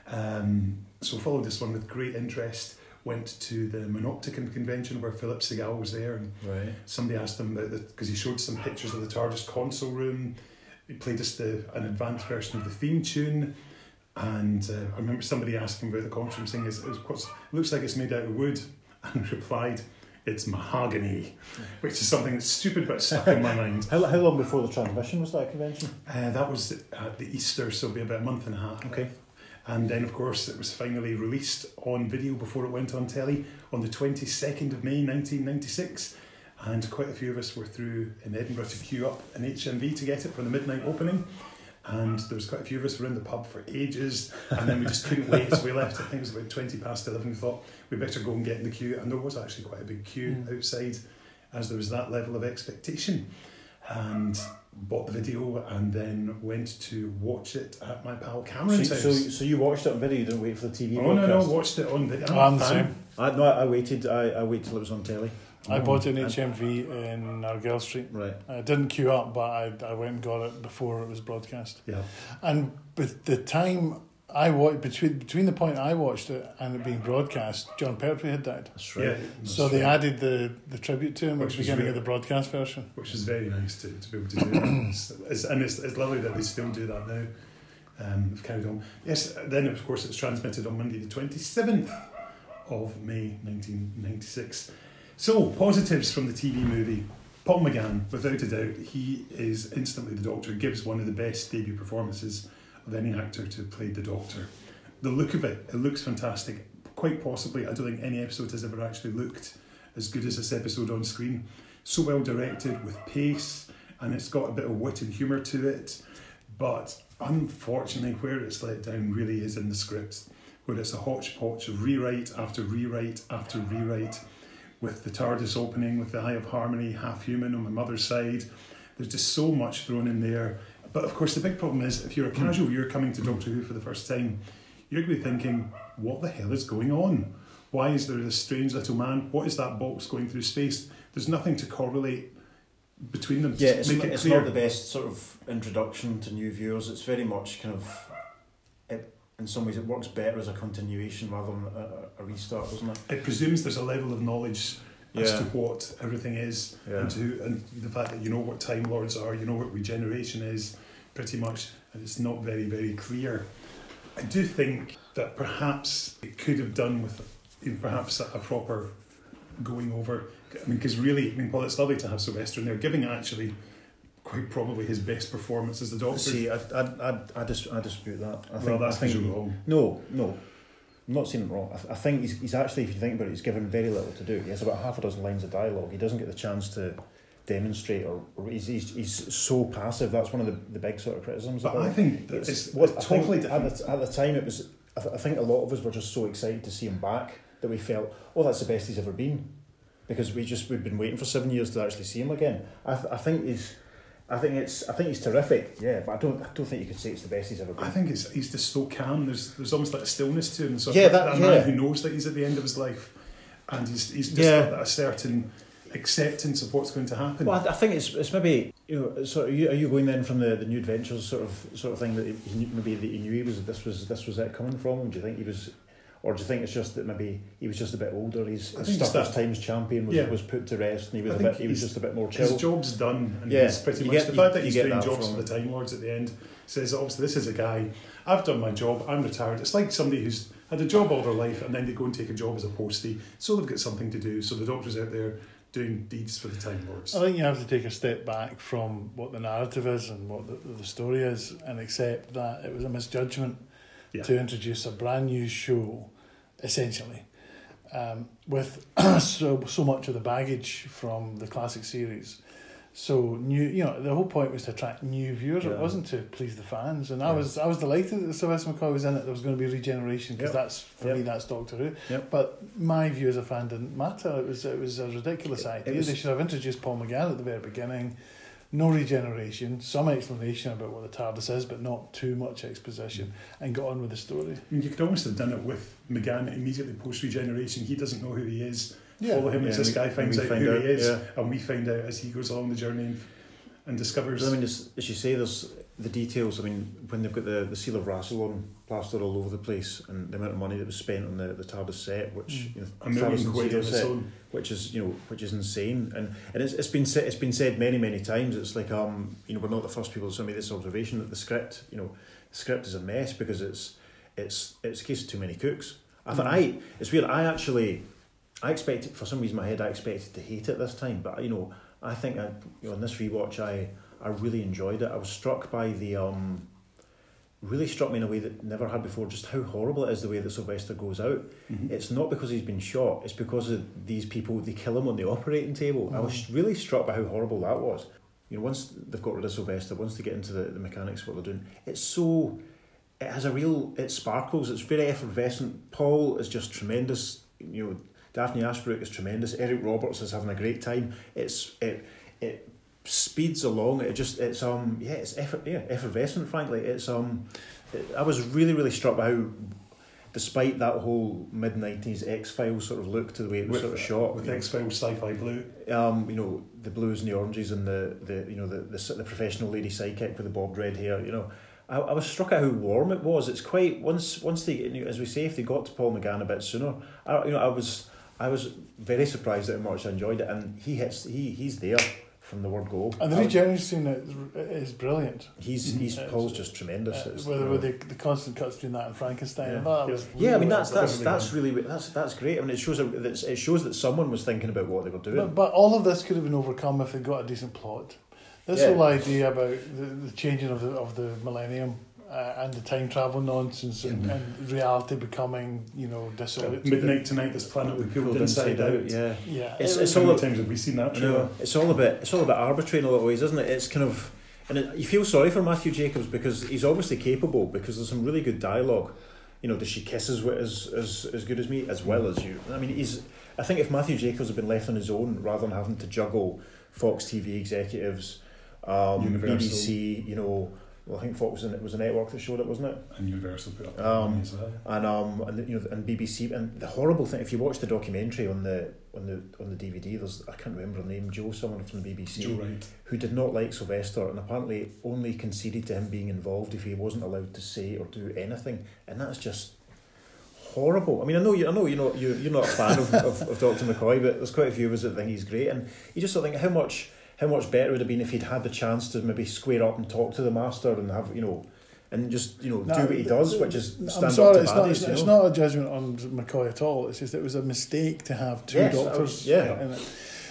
Um, so followed this one with great interest. Went to the Monopticon convention where Philip Segal was there, and Right. somebody asked him about the because he showed some pictures of the TARDIS console room. He played us the an advanced version of the theme tune, and uh, I remember somebody asking about the console room, saying, "Is it looks like it's made out of wood?" (laughs) And replied, It's mahogany, which is something that's stupid but stuck in my (laughs) mind. How, how long before the transmission was that convention? Uh, that was at the Easter, so it'll be about a month and a half. Okay. And then, of course, it was finally released on video before it went on telly on the 22nd of May 1996. And quite a few of us were through in Edinburgh to queue up in HMV to get it for the midnight opening. And there was quite a few of us were in the pub for ages, and then we just couldn't wait. So we left. I think it was about twenty past eleven. We thought we better go and get in the queue, and there was actually quite a big queue hmm. outside, as there was that level of expectation. And bought the video, and then went to watch it at my pal Cameron's so, house. so you watched it on video, you didn't wait for the TV oh no, no, watched it on video. Oh, I'm the same. I, no, I waited. I, I waited till it was on telly. I bought it in HMV in Argyle Street. Right. I didn't queue up, but I, I went and got it before it was broadcast. Yeah. And with the time I watched between between the point I watched it and it being broadcast, Jon Pertwee had died. That's right. Yeah. right. So they right. added the, the tribute to him at Which the was beginning rare. of the broadcast version. which is very nice to, to be able to do. that. (coughs) It's, it's, and it's, it's lovely that they still do that now. Um, they've carried on. Yes, then of course it's transmitted on Monday the 27th of May 1996. So, positives from the TV movie. Paul McGann, without a doubt, he is instantly the Doctor, gives one of the best debut performances of any actor to play the Doctor. The look of it, it looks fantastic. Quite possibly, I don't think any episode has ever actually looked as good as this episode on screen. So well directed, with pace, and it's got a bit of wit and humour to it. But unfortunately, where it's let down really is in the script, where it's a hodgepodge of rewrite after rewrite after rewrite, with the TARDIS opening with the Eye of Harmony, half human on my mother's side. There's just so much thrown in there. But of course, the big problem is if you're a casual viewer coming to Doctor Who for the first time, you're going to be thinking, what the hell is going on? Why is there this strange little man? What is that box going through space? There's nothing to correlate between them. Yeah, it's, make not, it it's not the best sort of introduction to new viewers. It's very much kind of, it, in some ways, it works better as a continuation rather than a, a restart, doesn't it? it presumes there's a level of knowledge as to what everything is Yeah. and to and the fact that you know what time lords are you know what regeneration is pretty much and it's not very very clear i do think that perhaps it could have done with perhaps a, a proper going over i mean because really i mean paul it's lovely to have sylvester in there giving actually quite probably his best performance as the doctor See, I, I, I, I, dis, I dispute that. I well that's I think wrong No, no. I'm not saying it wrong. I, th- I think he's, he's actually, if you think about it, he's given very little to do. He has about half a dozen lines of dialogue. He doesn't get the chance to demonstrate, or, or he's, he's, he's so passive. That's one of the, the big sort of criticisms. but i think that It's, it's, what, it's think totally different At the, at the time, it was. I, th- I think a lot of us were just so excited to see him back that we felt, oh, that's the best he's ever been, because we just we've been waiting for seven years to actually see him again. I, th- I think he's. I think it's. I think he's terrific. Yeah, but I don't. I don't think you could say it's the best he's ever been. I think it's, he's just so calm. There's there's almost like a stillness to him. So Yeah, that, that- man yeah. who knows that he's at the end of his life, and he's he's just Yeah. got a certain acceptance of what's going to happen. Well, I, I think it's it's maybe you know sort of you, are you going then from the, the new adventures sort of sort of thing that he, maybe that he knew he was this was this was it coming from? Do you think he was, or do you think it's just that maybe he was just a bit older? He's I his think it's Starkest Times champion was, Yeah. was put to rest, and he was I a bit he was just a bit more chill. his job's done, and Yeah, he's pretty you much get- the you- fact that he's doing jobs for the Time Lords at the end says obviously this is a guy. I've done my job. I'm retired. It's like somebody who's had a job all their life and then they go and take a job as a postie, so they've got something to do. So the doctor's out there doing deeds for the Time Lords. I think you have to take a step back from what the narrative is and what the, the story is and accept that it was a misjudgment Yeah. to introduce a brand new show, essentially, um, with (clears throat) so, so much of the baggage from the classic series. So new, you know, the whole point was to attract new viewers. Yeah. It wasn't to please the fans, and I Yeah. was I was delighted that Sylvester McCoy was in it. There was going to be regeneration because Yep. that's for Yep. me that's Doctor Who. Yep. But my view as a fan didn't matter. It was it was a ridiculous It- it idea. was- they should have introduced Paul McGann at the very beginning. No regeneration, some explanation about what the TARDIS is, but not too much exposition, mm. and got on with the story. I mean, you could almost have done it with McGann immediately post regeneration. He doesn't know who he is. Follow him Yeah, as this we- guy finds out find who out, he is, yeah. and we find out as he goes along the journey and, and discovers. But I mean, as, as you say, there's the details. I mean, when they've got the, the seal of Rassilon plastered all over the place, and the amount of money that was spent on the, the TARDIS set, which you know, a million quid on set, which is you know which is insane. And and it's, it's been said it's been said many many times. It's like um you know we're not the first people to make this observation that the script you know the script is a mess because it's it's it's a case of too many cooks. I thought I it's weird. I actually I expected for some reason in my head I expected to hate it this time, but you know I think I, you know, on this rewatch I I really enjoyed it. I was struck by the um, really struck me in a way that never had before. Just how horrible it is the way that Sylvester goes out. Mhm. It's not because he's been shot. It's because of these people. They kill him on the operating table. I was really struck by how horrible that was. You know, once they've got rid of Sylvester, once they get into the, the mechanics of what they're doing, it's so. It has a real. It sparkles. It's very effervescent. Paul is just tremendous. You know, Daphne Ashbrook is tremendous. Eric Roberts is having a great time. It's it it speeds along. It just it's um yeah it's effort yeah effervescent. Frankly, it's um it, I was really really struck by how. Despite that whole mid nineties X Files sort of look to the way it was With- sort of shot, with X Files Sci-Fi Blue. um, you know, the blues and the oranges and the, the you know the, the the professional lady sidekick with the bobbed red hair. You know, I, I was struck at how warm it was. It's quite once once they you know, as we say if they got to Paul McGann a bit sooner, I, you know I was I was very surprised at how much I enjoyed it, and he hits he he's there from the word go. And the regeneration is, is brilliant. He's he's Mhm. Paul's just tremendous. Uh, It's, with with the, the constant cuts between that and Frankenstein. Yeah. I that was yeah, I mean that's that's that's really that's that's great. I mean it shows that it shows that someone was thinking about what they were doing. But, but all of this could have been overcome if they got a decent plot. This Yeah. whole idea about the, the changing of the of the millennium uh, and the time travel nonsense and, and reality becoming you know dissolute. Midnight tonight, this planet we peeled Pulled inside, out. yeah. Yeah, It's- it it's How all many a- times have we seen that I trailer? know. It's all a bit. It's all a bit arbitrary in a lot of ways, isn't it? It's kind of, and it, you feel sorry for Matthew Jacobs because he's obviously capable because there's some really good dialogue. You know, does she kisses with as as as good as me as well as you? I mean, he's. I think if Matthew Jacobs had been left on his own rather than having to juggle Fox TV executives, um, BBC, you know, well, I think Fox was in, it was a network that showed it, wasn't it? And Universal put up Um, money as well. and um and you know and BBC and the horrible thing if you watch the documentary on the on the on the DVD there's I can't remember her name Jo someone from the BBC Jo Wright. who did not like Sylvester and apparently only conceded to him being involved if he wasn't allowed to say or do anything and that's just horrible I mean I know you I know you know you you're not a fan of, of, of Dr McCoy but there's quite a few of us that think he's great and you just sort of think how much how much better it would have been if he'd had the chance to maybe square up and talk to the master and have you know and just you know No, do what he does which is I'm stand sorry, up to it's not, baddies, it's, you it's know? not a judgment on McCoy at all. It's just it was a mistake to have two Yes, doctors. was- yeah.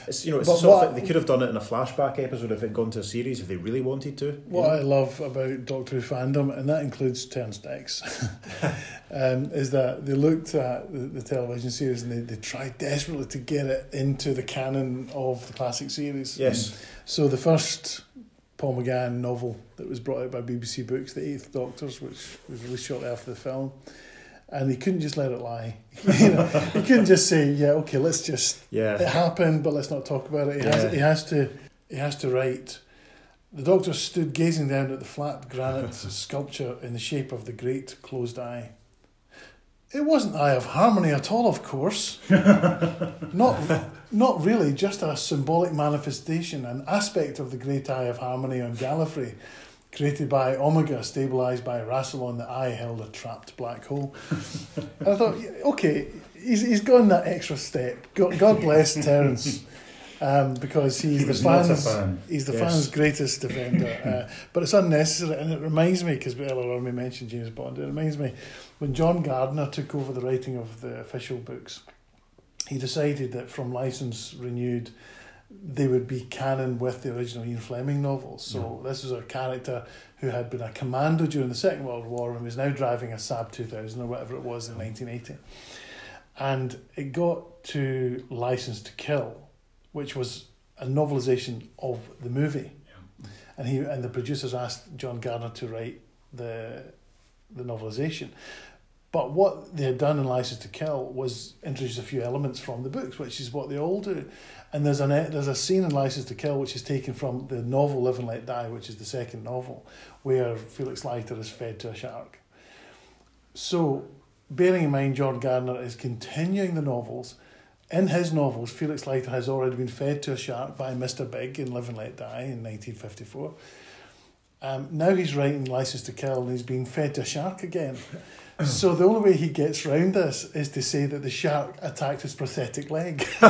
In it. It's you know it's But sort what- thing, they could have done it in a flashback episode if it had gone to a series if they really wanted to. What know? I love about Doctor Who fandom, and that includes Terrance Dicks, (laughs) um, is that they looked at the, the television series and they, they tried desperately to get it into the canon of the classic series. Yes. So the first Paul McGann novel that was brought out by BBC Books, The Eight Doctors, which was released shortly after the film, and he couldn't just let it lie. (laughs) you know, he couldn't just say, "Yeah, okay, let's just yeah. it happened, but let's not talk about it." He Yeah. has he has to he has to write. The doctor stood gazing down at the flat granite (laughs) sculpture in the shape of the great closed eye. It wasn't Eye of Harmony at all, of course. (laughs) not, not really, just a symbolic manifestation, an aspect of the great Eye of Harmony on Gallifrey, created by Omega, stabilised by Rassilon, that I held a trapped black hole. And I thought, okay, he's, he's gone that extra step. God, God bless (laughs) Terrance. Um, because he's He the was not a fans, fan. he's the Yes. fans' greatest defender. Uh, but it's unnecessary, and it reminds me because earlier on we mentioned James Bond. It reminds me when John Gardner took over the writing of the official books. He decided that from license renewed, they would be canon with the original Ian Fleming novels. So this was a character who had been a commando during the Second World War and was now driving a Saab 2000 or whatever it was in 1980. And it got to License to Kill, which was a novelization of the movie. And he and the producers asked John Gardner to write the the novelization. But what they had done in License to Kill was introduce a few elements from the books, which is what they all do. And there's an there's a scene in License to Kill which is taken from the novel Live and Let Die, which is the second novel, where Felix Leiter is fed to a shark. So, bearing in mind John Gardner is continuing the novels, in his novels, Felix Leiter has already been fed to a shark by Mr. Big in Live and Let Die in 1954. Um, now he's writing License to Kill and he's being fed to a shark again. (clears throat) so the only way he gets round this is to say that the shark attacked his prosthetic leg. (laughs)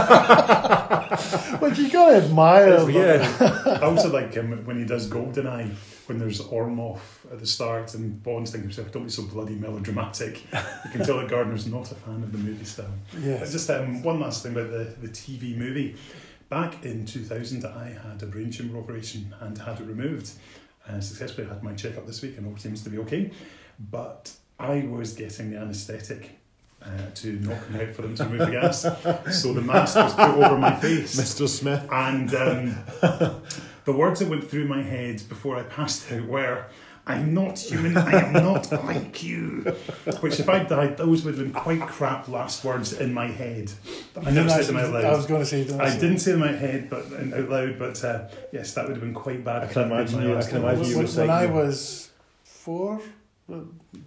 Which you gotta admire. yeah. (laughs) I also like him when he does Goldeneye. when there's Ourumov at the start and Bond's thinking to himself, don't be so bloody melodramatic. You can tell that Gardner's not a fan of the movie style. Yes. Just um, one last thing about the, the TV movie. Back in 2000, I had a brain tumour operation and had it removed. And successfully had my checkup this week and all seems to be okay. But I was getting the anaesthetic uh, to knock me out for them to remove the gas. So the mask was put over my face. (laughs) Mr. Smith. And um, (laughs) the words that went through my head before I passed out were, I'm not human, I am not like you. Which, if I died, those would have been quite crap last words in my head. I never said them out loud. I was going to say. I say- didn't say them out head, but out loud. But uh, yes, that would have been quite bad. I can that had been imagine you- I can imagine you when, I was four,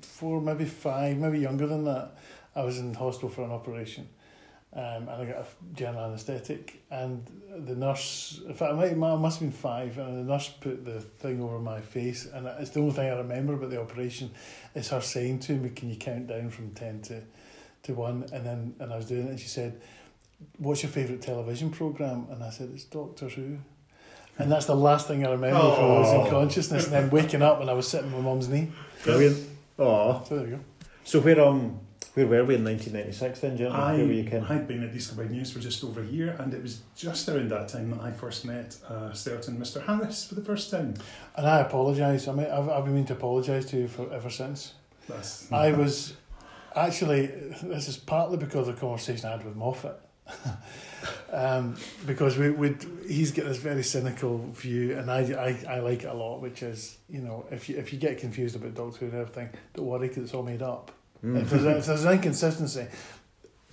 four, maybe five, maybe younger than that, I was in hospital for an operation. Um, and I got a general anaesthetic, and the nurse, in fact, I, might, I must have been five, and the nurse put the thing over my face, and it's the only thing I remember about the operation is her saying to me, "Can you count down from ten to, to one?" And then, and I was doing it, and she said, "What's your favourite television program?" And I said, "It's Doctor Who." And that's the last thing I remember from I was Oh. in consciousness, and then waking up and I was sitting on my mum's knee. Brilliant. Aw. So there you go. So where um where were we in 1996 then, gentlemen? I, where were you, Ken? I'd been at East Kilbride News for just over a year, and it was just around that time that I first met a certain Mr. Harris for the first time. And I apologise. I mean, I've, I've been meaning to apologise to you for ever since. That's, I (laughs) was actually, this is partly because of the conversation I had with Moffat. (laughs) um, because we would he's got this very cynical view, and I, I, I like it a lot, which is you know if you if you get confused about Doctor Who and everything, don't worry because it's all made up. If, there's, if there's an inconsistency,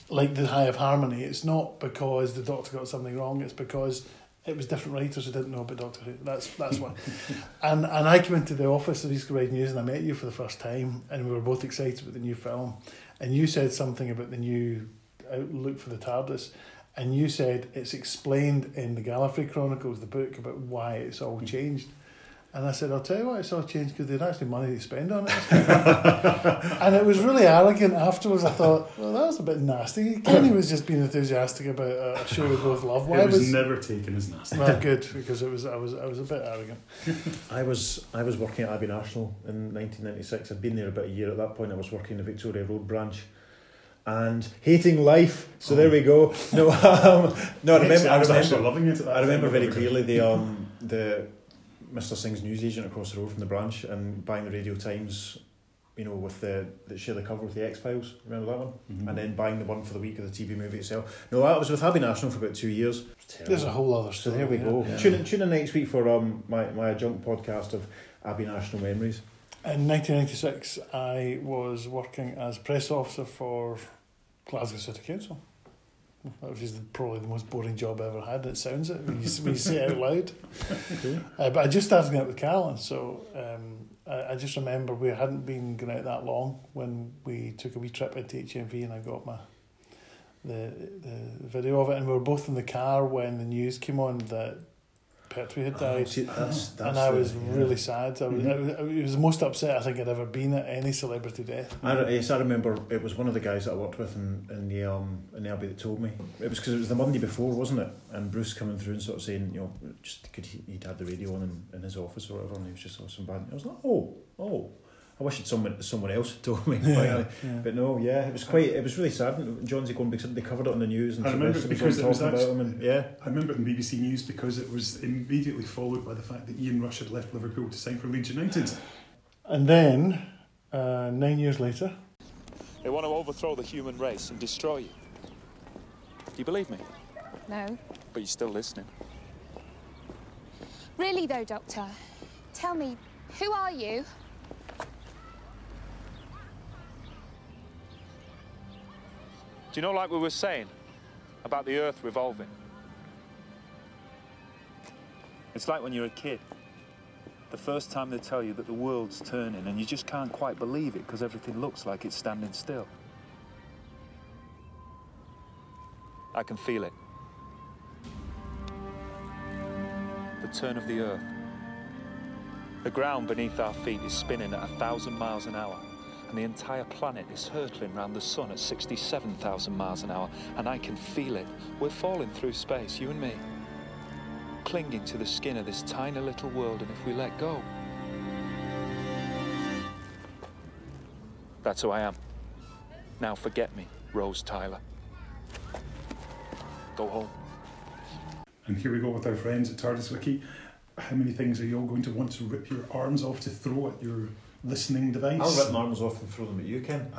like the Eye of Harmony, it's not because the Doctor got something wrong. It's because it was different writers who didn't know about Doctor Who. That's that's why. (laughs) and and I came into the office of East Kilbride News and I met you for the first time, and we were both excited about the new film. And you said something about the new outlook for the TARDIS, and you said it's explained in the Gallifrey Chronicles, the book about why it's all hmm. changed. And I said, I'll tell you why it's all changed because they had actually money to spend on it. (laughs) and it was really arrogant afterwards. I thought, well, that was a bit nasty. Kenny was just being enthusiastic about a show we both love. Why it was, was never taken as nasty. well, good (laughs) because it was I was I was a bit arrogant. I was I was working at Abbey National in 1996. I'd been there about a year at that point. I was working in the Victoria Road branch, and hating life. So there we go. No, (laughs) um, no. I remember. I remember. loving it. I remember very clearly the um the Mr. Singh's newsagent across the road from the branch and buying the Radio Times, you know, with the that share the cover with the X Files. Remember that one? Mhm. And then buying the one for the week of the TV movie itself. No, I was with Abbey National for about two years. It was terrible. There's a whole other So story. there we yeah. go. Yeah. Tune in, tune in next week for um my, my adjunct podcast of Abbey National Memories. In 1996, I was working as press officer for Glasgow City Council. Which is probably the most boring job I ever had. It sounds it when you, when you say it out loud. Uh, but I just started out with Carolyn, so um, I, I just remember we hadn't been going out that long when we took a wee trip into HMV and I got my the the video of it, and we were both in the car when the news came on that Pertwee had died. Oh, see, that's, that's and I the- was yeah. really sad. I was, I was, the most upset I think I'd ever been at any celebrity death. I, yes, I remember it was one of the guys that I worked with in, in the um in the Abbey that told me it was because it was the Monday before, wasn't it? And Bruce coming through and sort of saying, you know, just could he, he'd had the radio on in, in his office or whatever, and he was just awesome band. I was like, oh, oh, I wish it someone someone else had (laughs) told me. finally. yeah. But no, yeah, it was quite. It was really sad. And John's going because they covered it on the news and I remember Sylvester because it was talking about him. And, yeah, I remember it in BBC News because it was immediately followed by the fact that Ian Rush had left Liverpool to sign for Leeds United. And then, uh, nine years later, They want to overthrow the human race and destroy you. Do you believe me? No. But you're still listening. Really, though, Doctor, tell me, who are you? Do you know, like we were saying, about the Earth revolving? It's like when you're a kid. The first time they tell you that the world's turning and you just can't quite believe it because everything looks like it's standing still. I can feel it. The turn of the Earth. The ground beneath our feet is spinning at a thousand miles an hour, and the entire planet is hurtling around the sun at 67,000 miles an hour, and I can feel it. We're falling through space, you and me, clinging to the skin of this tiny little world, and if we let go, that's who I am. Now forget me, Rose Tyler. Go home. And here we go with our friends at TARDIS Wiki. How many things are you all going to want to rip your arms off to throw at your listening device? I'll rip my arms off and throw them at you, Ken.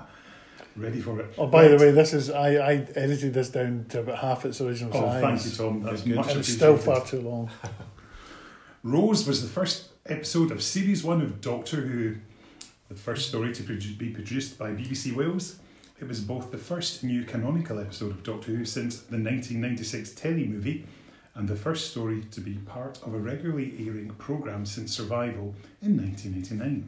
Ready for it. Oh, by the way, this is I, I edited this down to about half its original Oh, size. thank you, Tom. That's Good. much And it's still far too long. (laughs) Rose was the first episode of Series 1 of Doctor Who, the first story to produ- be produced by BBC Wales. It was both the first new canonical episode of Doctor Who since the 1996 telly movie and the first story to be part of a regularly airing programme since survival in 1989.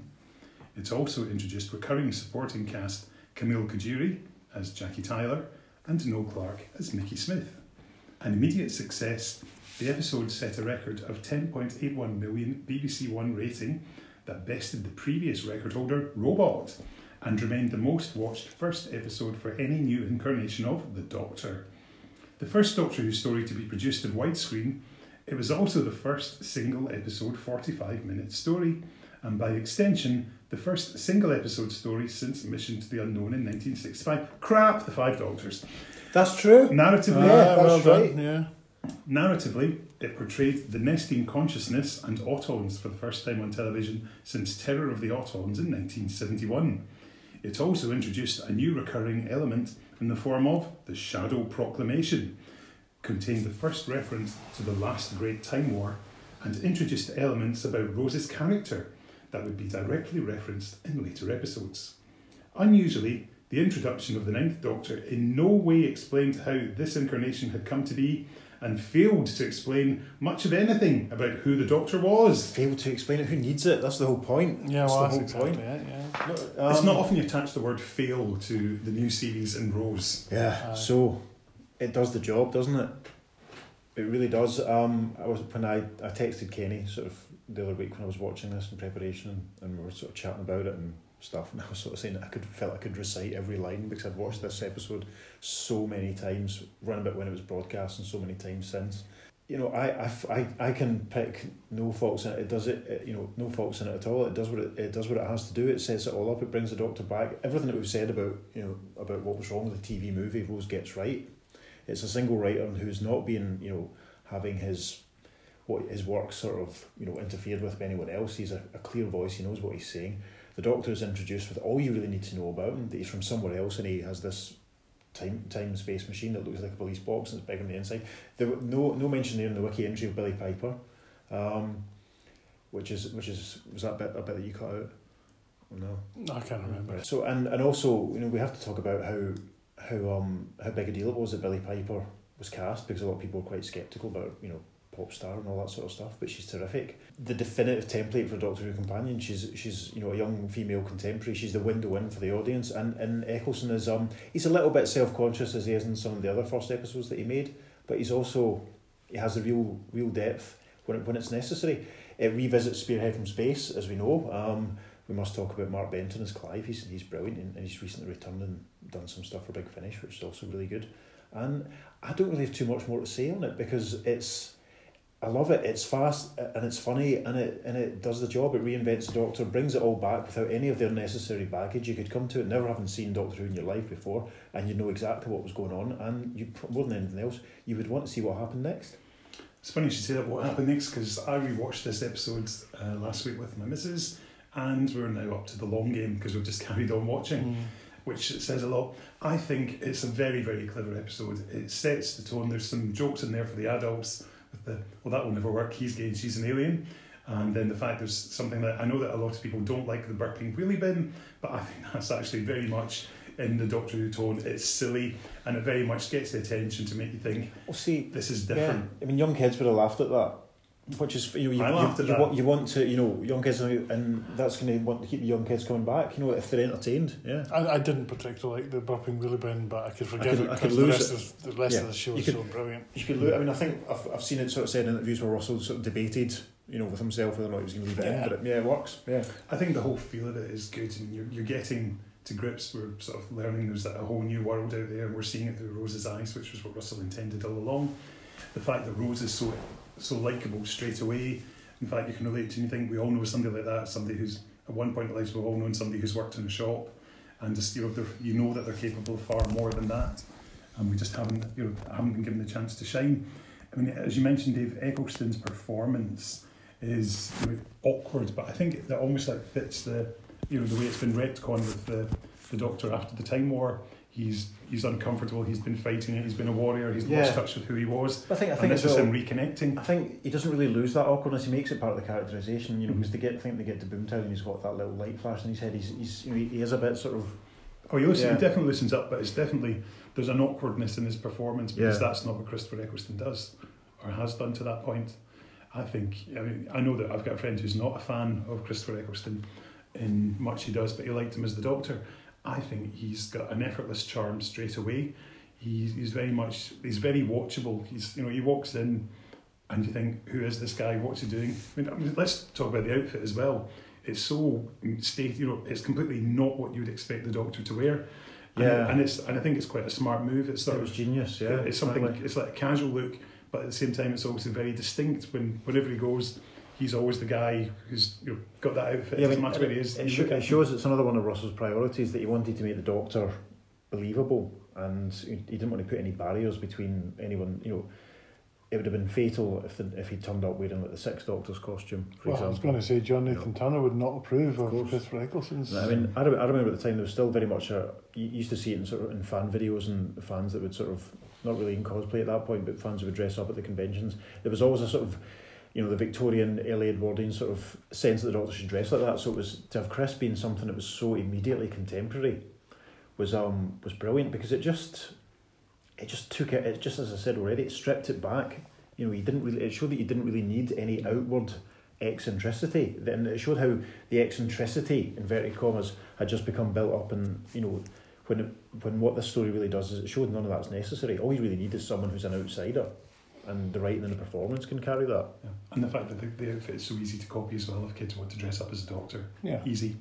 It also introduced recurring supporting cast Camille Coduri as Jackie Tyler and Noel Clarke as Mickey Smith. An immediate success, the episode set a record of 10.81 million BBC One rating that bested the previous record holder, Robot, and remained the most watched first episode for any new incarnation of The Doctor. The first Doctor Who story to be produced in widescreen, it was also the first single episode 45 minute story, and by extension, the first single episode story since Mission to the Unknown in 1965. Crap, The Five Doctors. That's true. Narratively, Yeah, Ah, that's well right. done. Yeah. Narratively, it portrayed the Nestene consciousness and Autons for the first time on television since Terror of the Autons in 1971. It also introduced a new recurring element in the form of the Shadow Proclamation, contained the first reference to the last Great Time War, and introduced elements about Rose's character that would be directly referenced in later episodes. Unusually, the introduction of the Ninth Doctor in no way explained how this incarnation had come to be and failed to explain much of anything about who the Doctor was. Failed to explain it. Who needs it? That's the whole point. Yeah, that's well, the that's whole exactly point. it, yeah. No, it's um, not often you attach the word fail to the new series in Rose. Yeah, so it does the job, doesn't it? It really does. Um, I was when I, I texted Kenny sort of the other week when I was watching this in preparation, and we were sort of chatting about it and stuff, and I was sort of saying that I could felt I could recite every line because I'd watched this episode so many times, run about when it was broadcast, and so many times since. You know, I, I, I can pick no faults in it. It does it, it, you know, no faults in it at all. It does what it, it does what it has to do. It sets it all up. It brings the Doctor back. Everything that we've said about you know about what was wrong with the TV movie, Rose gets right. It's a single writer who's not been you know having his what his work sort of you know interfered with by anyone else. He's a, a clear voice. He knows what he's saying. The Doctor is introduced with all you really need to know about him. That he's from somewhere else and he has this time time space machine that looks like a police box and it's big on the inside. There no no mention there in the wiki entry of Billie Piper, um, which is which is was that bit a bit that you cut out? No. I can't remember. So and and also you know we have to talk about how how um how big a deal it was that Billie Piper was cast because a lot of people were quite skeptical about you know pop star and all that sort of stuff. But she's terrific. The definitive template for Doctor Who companion. She's she's you know a young female contemporary. She's the window in for the audience. And and Eccleston is um he's a little bit self conscious as he is in some of the other first episodes that he made. But he's also he has a real real depth when it, when it's necessary. It revisits Spearhead from Space as we know. Um, we must talk about Mark Benton as Clive. He's, he's brilliant and, and he's recently returned and done some stuff for Big Finish, which is also really good. And I don't really have too much more to say on it because it's I love it. It's fast and it's funny and it and it does the job. It reinvents the Doctor, brings it all back without any of the unnecessary baggage. You could come to it never having seen Doctor Who in your life before, and you know exactly what was going on. And you more than anything else, you would want to see what happened next. It's funny you should say that what happened next because I rewatched this episode uh, last week with my missus and we're now up to the long game because we've just (laughs) carried on watching, which says a lot. I think it's a very, very clever episode. It sets the tone. There's some jokes in there for the adults with the, well, that will never work. He's gay and she's an alien. And then the fact there's something that I know that a lot of people don't like the burping wheelie bin, but I think (laughs) that's actually very much in the Doctor Who tone. It's silly and it very much gets the attention to make you think Well, see, this is different. Yeah, I mean, young kids would have laughed at that. Which is you know you, I you, you, want, you want to you know young kids and that's going to want to keep the young kids coming back you know if they're entertained yeah I, I didn't particularly like the burping wheelie bin, but I could forgive could- it I could because the rest, it. of, the rest Yeah, of the show you is could- so brilliant. you could look I mean I think I've, I've seen it sort of said in interviews where Russell sort of debated you know with himself whether or not he was going to leave it in Yeah. but it, yeah it works yeah I think the whole feel of it is good, and you're, you're getting to grips. We're sort of learning there's a whole new world out there, and we're seeing it through Rose's eyes, which was what Russell intended all along. The fact that Rose is so so likable straight away. In fact, you can relate to anything. We all know somebody like that. Somebody who's at one point in life we've all known somebody who's worked in a shop, and just you know you know that they're capable of far more than that, and we just haven't you know haven't been given the chance to shine. I mean, as you mentioned, Dave Eccleston's performance is you know, awkward, but I think that almost like fits the you know the way it's been retconned with the the Doctor after the Time War. He's he's uncomfortable. He's been fighting it. He's been a warrior. He's Yeah. lost touch with who he was. I think I and think this is him reconnecting. I think he doesn't really lose that awkwardness. He makes it part of the characterization, you know, mm-hmm. because they get I think they get to Boomtown and he's got that little light flash in his head. He's, he's you know, he is a bit sort of Oh, he, listen, Yeah. he definitely listens up, but it's definitely there's an awkwardness in his performance because Yeah. that's not what Christopher Eccleston does or has done to that point. I think I mean I know that I've got a friend who's not a fan of Christopher Eccleston in much he does, but he liked him as the Doctor. I think he's got an effortless charm straight away. He's, he's very much he's very watchable. He's you know he walks in and you think who is this guy? What's he doing? I mean, I mean let's talk about the outfit as well. It's so state you know it's completely not what you would expect the Doctor to wear. Yeah. and it's and I think it's quite a smart move. It's sort it of genius. Yeah, it's something. exactly. It's like a casual look, but at the same time, it's also very distinct. When whenever he goes, he's always the guy who's you know, got that outfit. Yeah, it I doesn't mean, matter where he is. It, you sho- look at it shows it's another one of Russell's priorities that he wanted to make the Doctor believable, and he he didn't want to put any barriers between anyone. You know, it would have been fatal if the, if he turned up wearing like the Sixth Doctor's costume, for Well, I was going to say John Nathan Turner would not approve of, course. Christopher Eccleston's. I mean, I, re- I remember at the time there was still very much a. You used to see it in sort of in fan videos and fans that would sort of not really in cosplay at that point, but fans who would dress up at the conventions. There was always a sort of, you know, the Victorian Ellie Edwardian sort of sense that the Doctor should dress like that. So it was to have Chris being something that was so immediately contemporary, was um was brilliant because it just, it just took it. It just as I said already, it stripped it back. You know, you didn't really. It showed that you didn't really need any outward eccentricity. Then it showed how the eccentricity, inverted commas, had just become built up, and you know, when it, when what this story really does is it showed none of that's necessary. All you really need is someone who's an outsider, and the writing and the performance can carry that. Yeah. And the fact that the, the outfit is so easy to copy as well. If kids want to dress up as a doctor, Yeah. easy.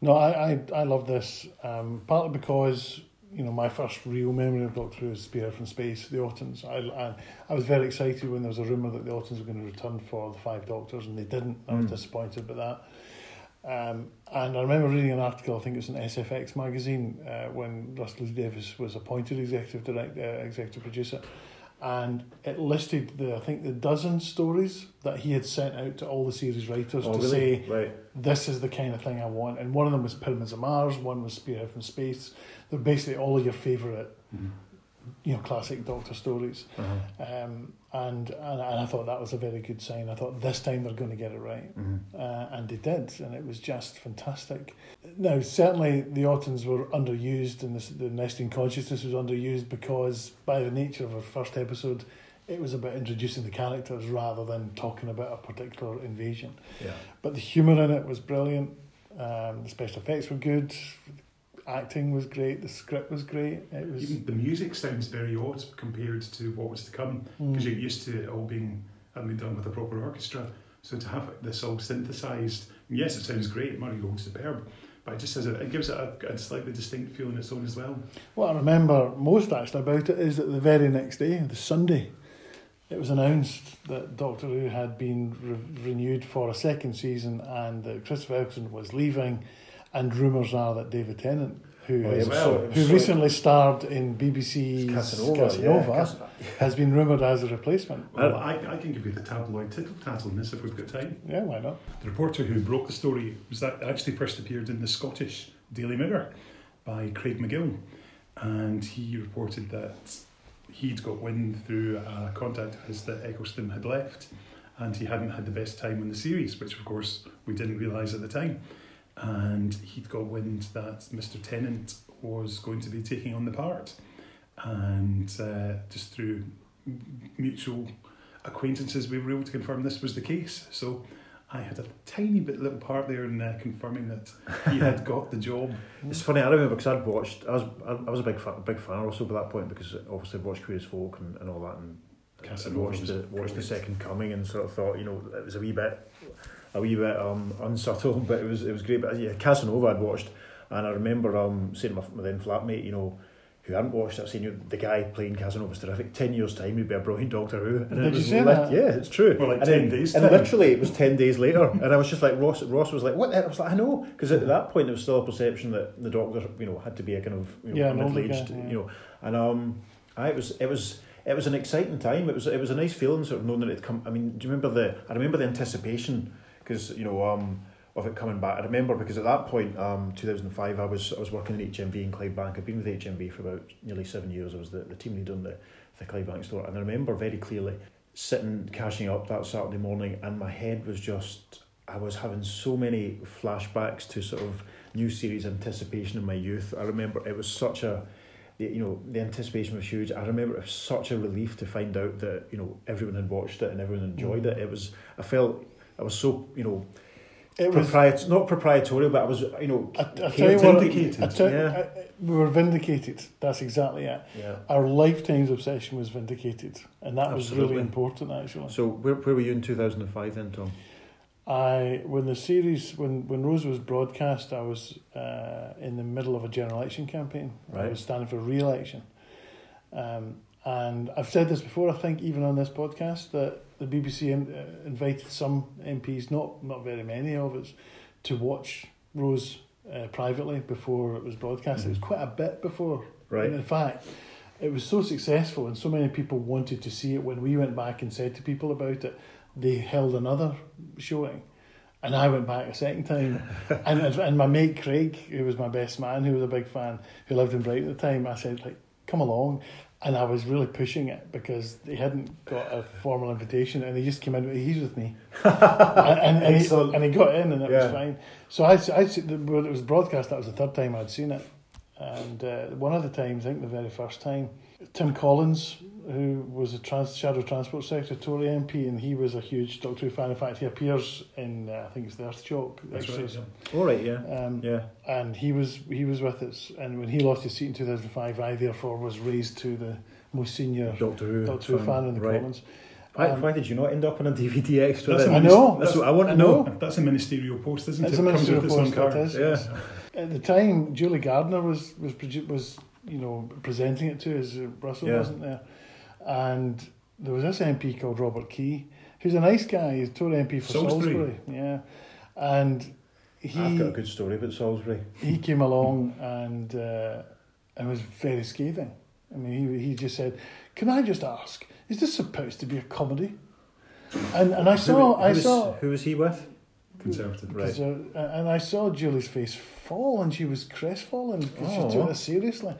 No, I, I, I love this, um, partly because, you know, my first real memory of Doctor Who is Spear from Space, the Autons. I, I, I was very excited when there was a rumour that the Autons were going to return for the Five Doctors, and they didn't. I was Mm. disappointed about that. Um, and I remember reading an article, I think it was in SFX magazine, uh, when Russell T Davies was appointed executive director, uh, executive producer, and it listed the I think the dozen stories that he had sent out to all the series writers Oh, to really? say right. this is the kind of thing I want. And one of them was Pyramids of Mars, one was Spearhead from Space. They're basically all of your favourite, mm-hmm. You know, classic Doctor stories. Uh-huh. Um, and, and and I thought that was a very good sign. I thought this time they're going to get it right, Mhm. uh, and they did, and it was just fantastic. Now, certainly the Autons were underused, and this, the Nestene consciousness was underused because, by the nature of our first episode, it was about introducing the characters rather than talking about a particular invasion. Yeah. But the humour in it was brilliant. Um, the special effects were good. Acting was great. The script was great. It was Even the music sounds very odd compared to what was to come because you're mm. used to it all being been done with a proper orchestra. So to have this all synthesized, yes, it sounds great. Murray Gold's superb, but it just has a, it gives it a, a slightly distinct feel on its own as well. What I remember most actually about it is that the very next day, the Sunday, it was announced that Doctor Who had been re- renewed for a second season and that Christopher Eccleston was leaving, and rumours are that David Tennant, who, Oh, is- was so- who so- recently starred in BBC's Casanova, Casanova, yeah, has been rumoured as a replacement. Well, I, I can give you the tabloid tittle tattle on this if we've got time. Yeah, why not? The reporter who broke the story was that actually first appeared in the Scottish Daily Mirror by Craig McGill, and he reported that he'd got wind through a contact as that Eccleston had left, and he hadn't had the best time on the series, which of course we didn't realise at the time. And he'd got wind that Mr. Tennant was going to be taking on the part, and uh, just through mutual acquaintances, we were able to confirm this was the case. So I had a tiny bit little part there in uh, confirming that he (laughs) had got the job. It's funny. I remember because I'd watched. I was I was a big fan, big fan also by that point because obviously I'd watched Queer as Folk and, and all that and Casanova watched the watched the. Second Coming and sort of thought you know it was a wee bit a wee bit um unsubtle (laughs) but it was it was great. But yeah, Casanova I'd watched and I remember um saying to my, my then flatmate you know who hadn't watched it, saying you know, the guy playing Casanova was terrific. Ten years time, he'd be a brilliant Doctor Who. And Did it you was say lit- that? Yeah, it's true. Well, like and 10 then- days And time. literally, it was ten days later, (laughs) and I was just like Ross. Ross was like, "What?" the-" I was like, "I know," because at that point there was still a perception that the Doctor, you know, had to be a kind of you know, Yeah, middle-aged, yeah. you know, and um, I it was it was. It was an exciting time. It was it was a nice feeling, sort of knowing that it'd come. I mean, do you remember the? I remember the anticipation because you know um, of it coming back. I remember because at that point, um, two thousand and five, I was I was working in HMV in Clydebank. I'd been with HMV for about nearly seven years. I was the, the team leader in the the Clydebank store, and I remember very clearly sitting cashing up that Saturday morning, and my head was just. I was having so many flashbacks to sort of new series anticipation in my youth. I remember it was such a you know the anticipation was huge. I remember it was such a relief to find out that you know everyone had watched it and everyone enjoyed it. It was I felt I was so you know It was. propriet not proprietorial, but I was you know I, I tell you what, vindicated, I tell, yeah. I, we were vindicated. That's exactly it. yeah. Our lifetime's obsession was vindicated, and that was really important. Actually, So where where were you in two thousand and five then, Tom? I when the series when when Rose was broadcast, I was uh, in the middle of a general election campaign. Right. I was standing for re-election, um, and I've said this before. I think even on this podcast that the BBC uh, invited some MPs, not not very many of us, to watch Rose uh, privately before it was broadcast. It was quite a bit before. Right. And in fact, it was so successful, and so many people wanted to see it. When we went back and said to people about it, they held another showing. And I went back a second time, (laughs) and and my mate Craig, who was my best man, who was a big fan, who lived in Brighton at the time, I said like, "Come along," and I was really pushing it because he hadn't got a formal invitation, and he just came in. He's with me, and, (laughs) and, and, he, and he got in, and it Yeah. was fine. So I, I when it was broadcast, that was the third time I'd seen it, and uh, one of the times, I think the very first time, Tim Collins, who was a trans, Shadow Transport Secretary, Tory MP, and he was a huge Doctor Who fan. In fact, he appears in uh, I think it's the Earth Shock. That's right. yeah. All right, yeah, Um, yeah. and he was he was with us, and when he lost his seat in two thousand five, I therefore was raised to the most senior Doctor Who. Doctor Who fan in the right. Commons. Why, Um, why did you not end up on a DVD extra? That's then? a I know. That's what I want I to know. know. That's a ministerial post, isn't It's it? a ministerial with post, card. it is. Yeah. At the time, Julie Gardner was was produ- was you know presenting it to us. Russell Yeah. wasn't there, and there was this MP called Robert Key, who's a nice guy. He's Tory MP for Salisbury. Salisbury. Yeah, and he I've got a good story about Salisbury. he came along and uh, and was very scathing. I mean, he he just said, "Can I just ask, is this supposed to be a comedy?" And and I saw who, I who was, saw who was he with? Conservative. Right. and I saw Julie's face fall, and she was crestfallen because Oh. she took oh. it seriously.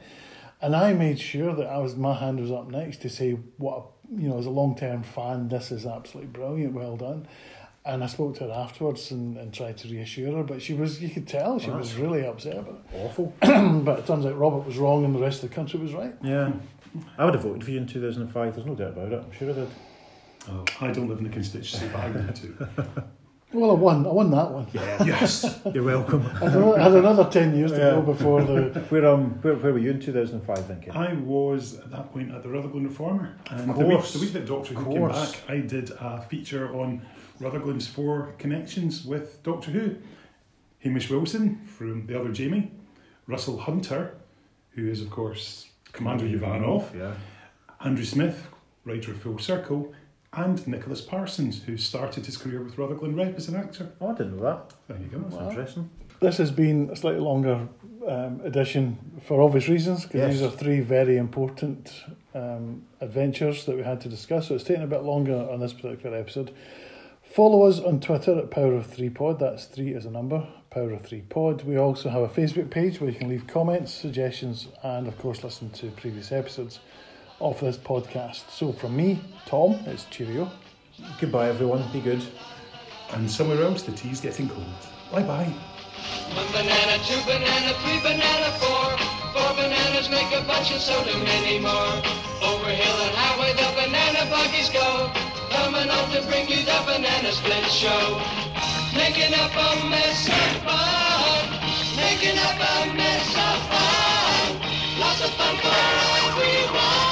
And I made sure that I was my hand was up next to say what a, you know as a long term fan, this is absolutely brilliant, well done. And I spoke to her afterwards and, and tried to reassure her, but she was you could tell she was really upset about Awful. (clears throat) but it turns out Robert was wrong and the rest of the country was right. Yeah. I would have voted for you in 2005, there's no doubt about it. I'm sure I did. Oh, I don't live in the constituency, but I would too. (laughs) Well, I won. I won that one. Yeah. yes. (laughs) You're welcome. I had another, had another ten years to Yeah. go before the. (laughs) where, um, where, where were you in 2005 then, Ken? I was at that point at the Rutherglen Reformer, and Of the week, course. the week that Doctor Who came back, I did a feature on Rutherglen's four connections with Doctor Who. Hamish Wilson from the other Jamie, Russell Hunter, who is of course Commander Uvanov, Yeah. Andrew Smith, writer of Full Circle, and Nicholas Parsons, who started his career with Rutherglen Rep as an actor. Oh, I didn't know that. There you go. That's Wow. interesting. This has been a slightly longer um, edition for obvious reasons because Yes. these are three very important um, adventures that we had to discuss. So it's taken a bit longer on this particular episode. Follow us on Twitter at Power of Three Pod. That's three as a number. Power of Three Pod. We also have a Facebook page where you can leave comments, suggestions, and of course listen to previous episodes of this podcast. So from me, Tom, it's cheerio. Goodbye, everyone. Be good. And somewhere else, the tea's getting cold. Bye bye. One banana, two banana, three banana, four. Four bananas make a bunch and so do many more. Over hill and highway the banana buggies go. Coming on to bring you the banana split show. Making up a mess of fun. Making up a mess of fun. Lots of fun for everyone.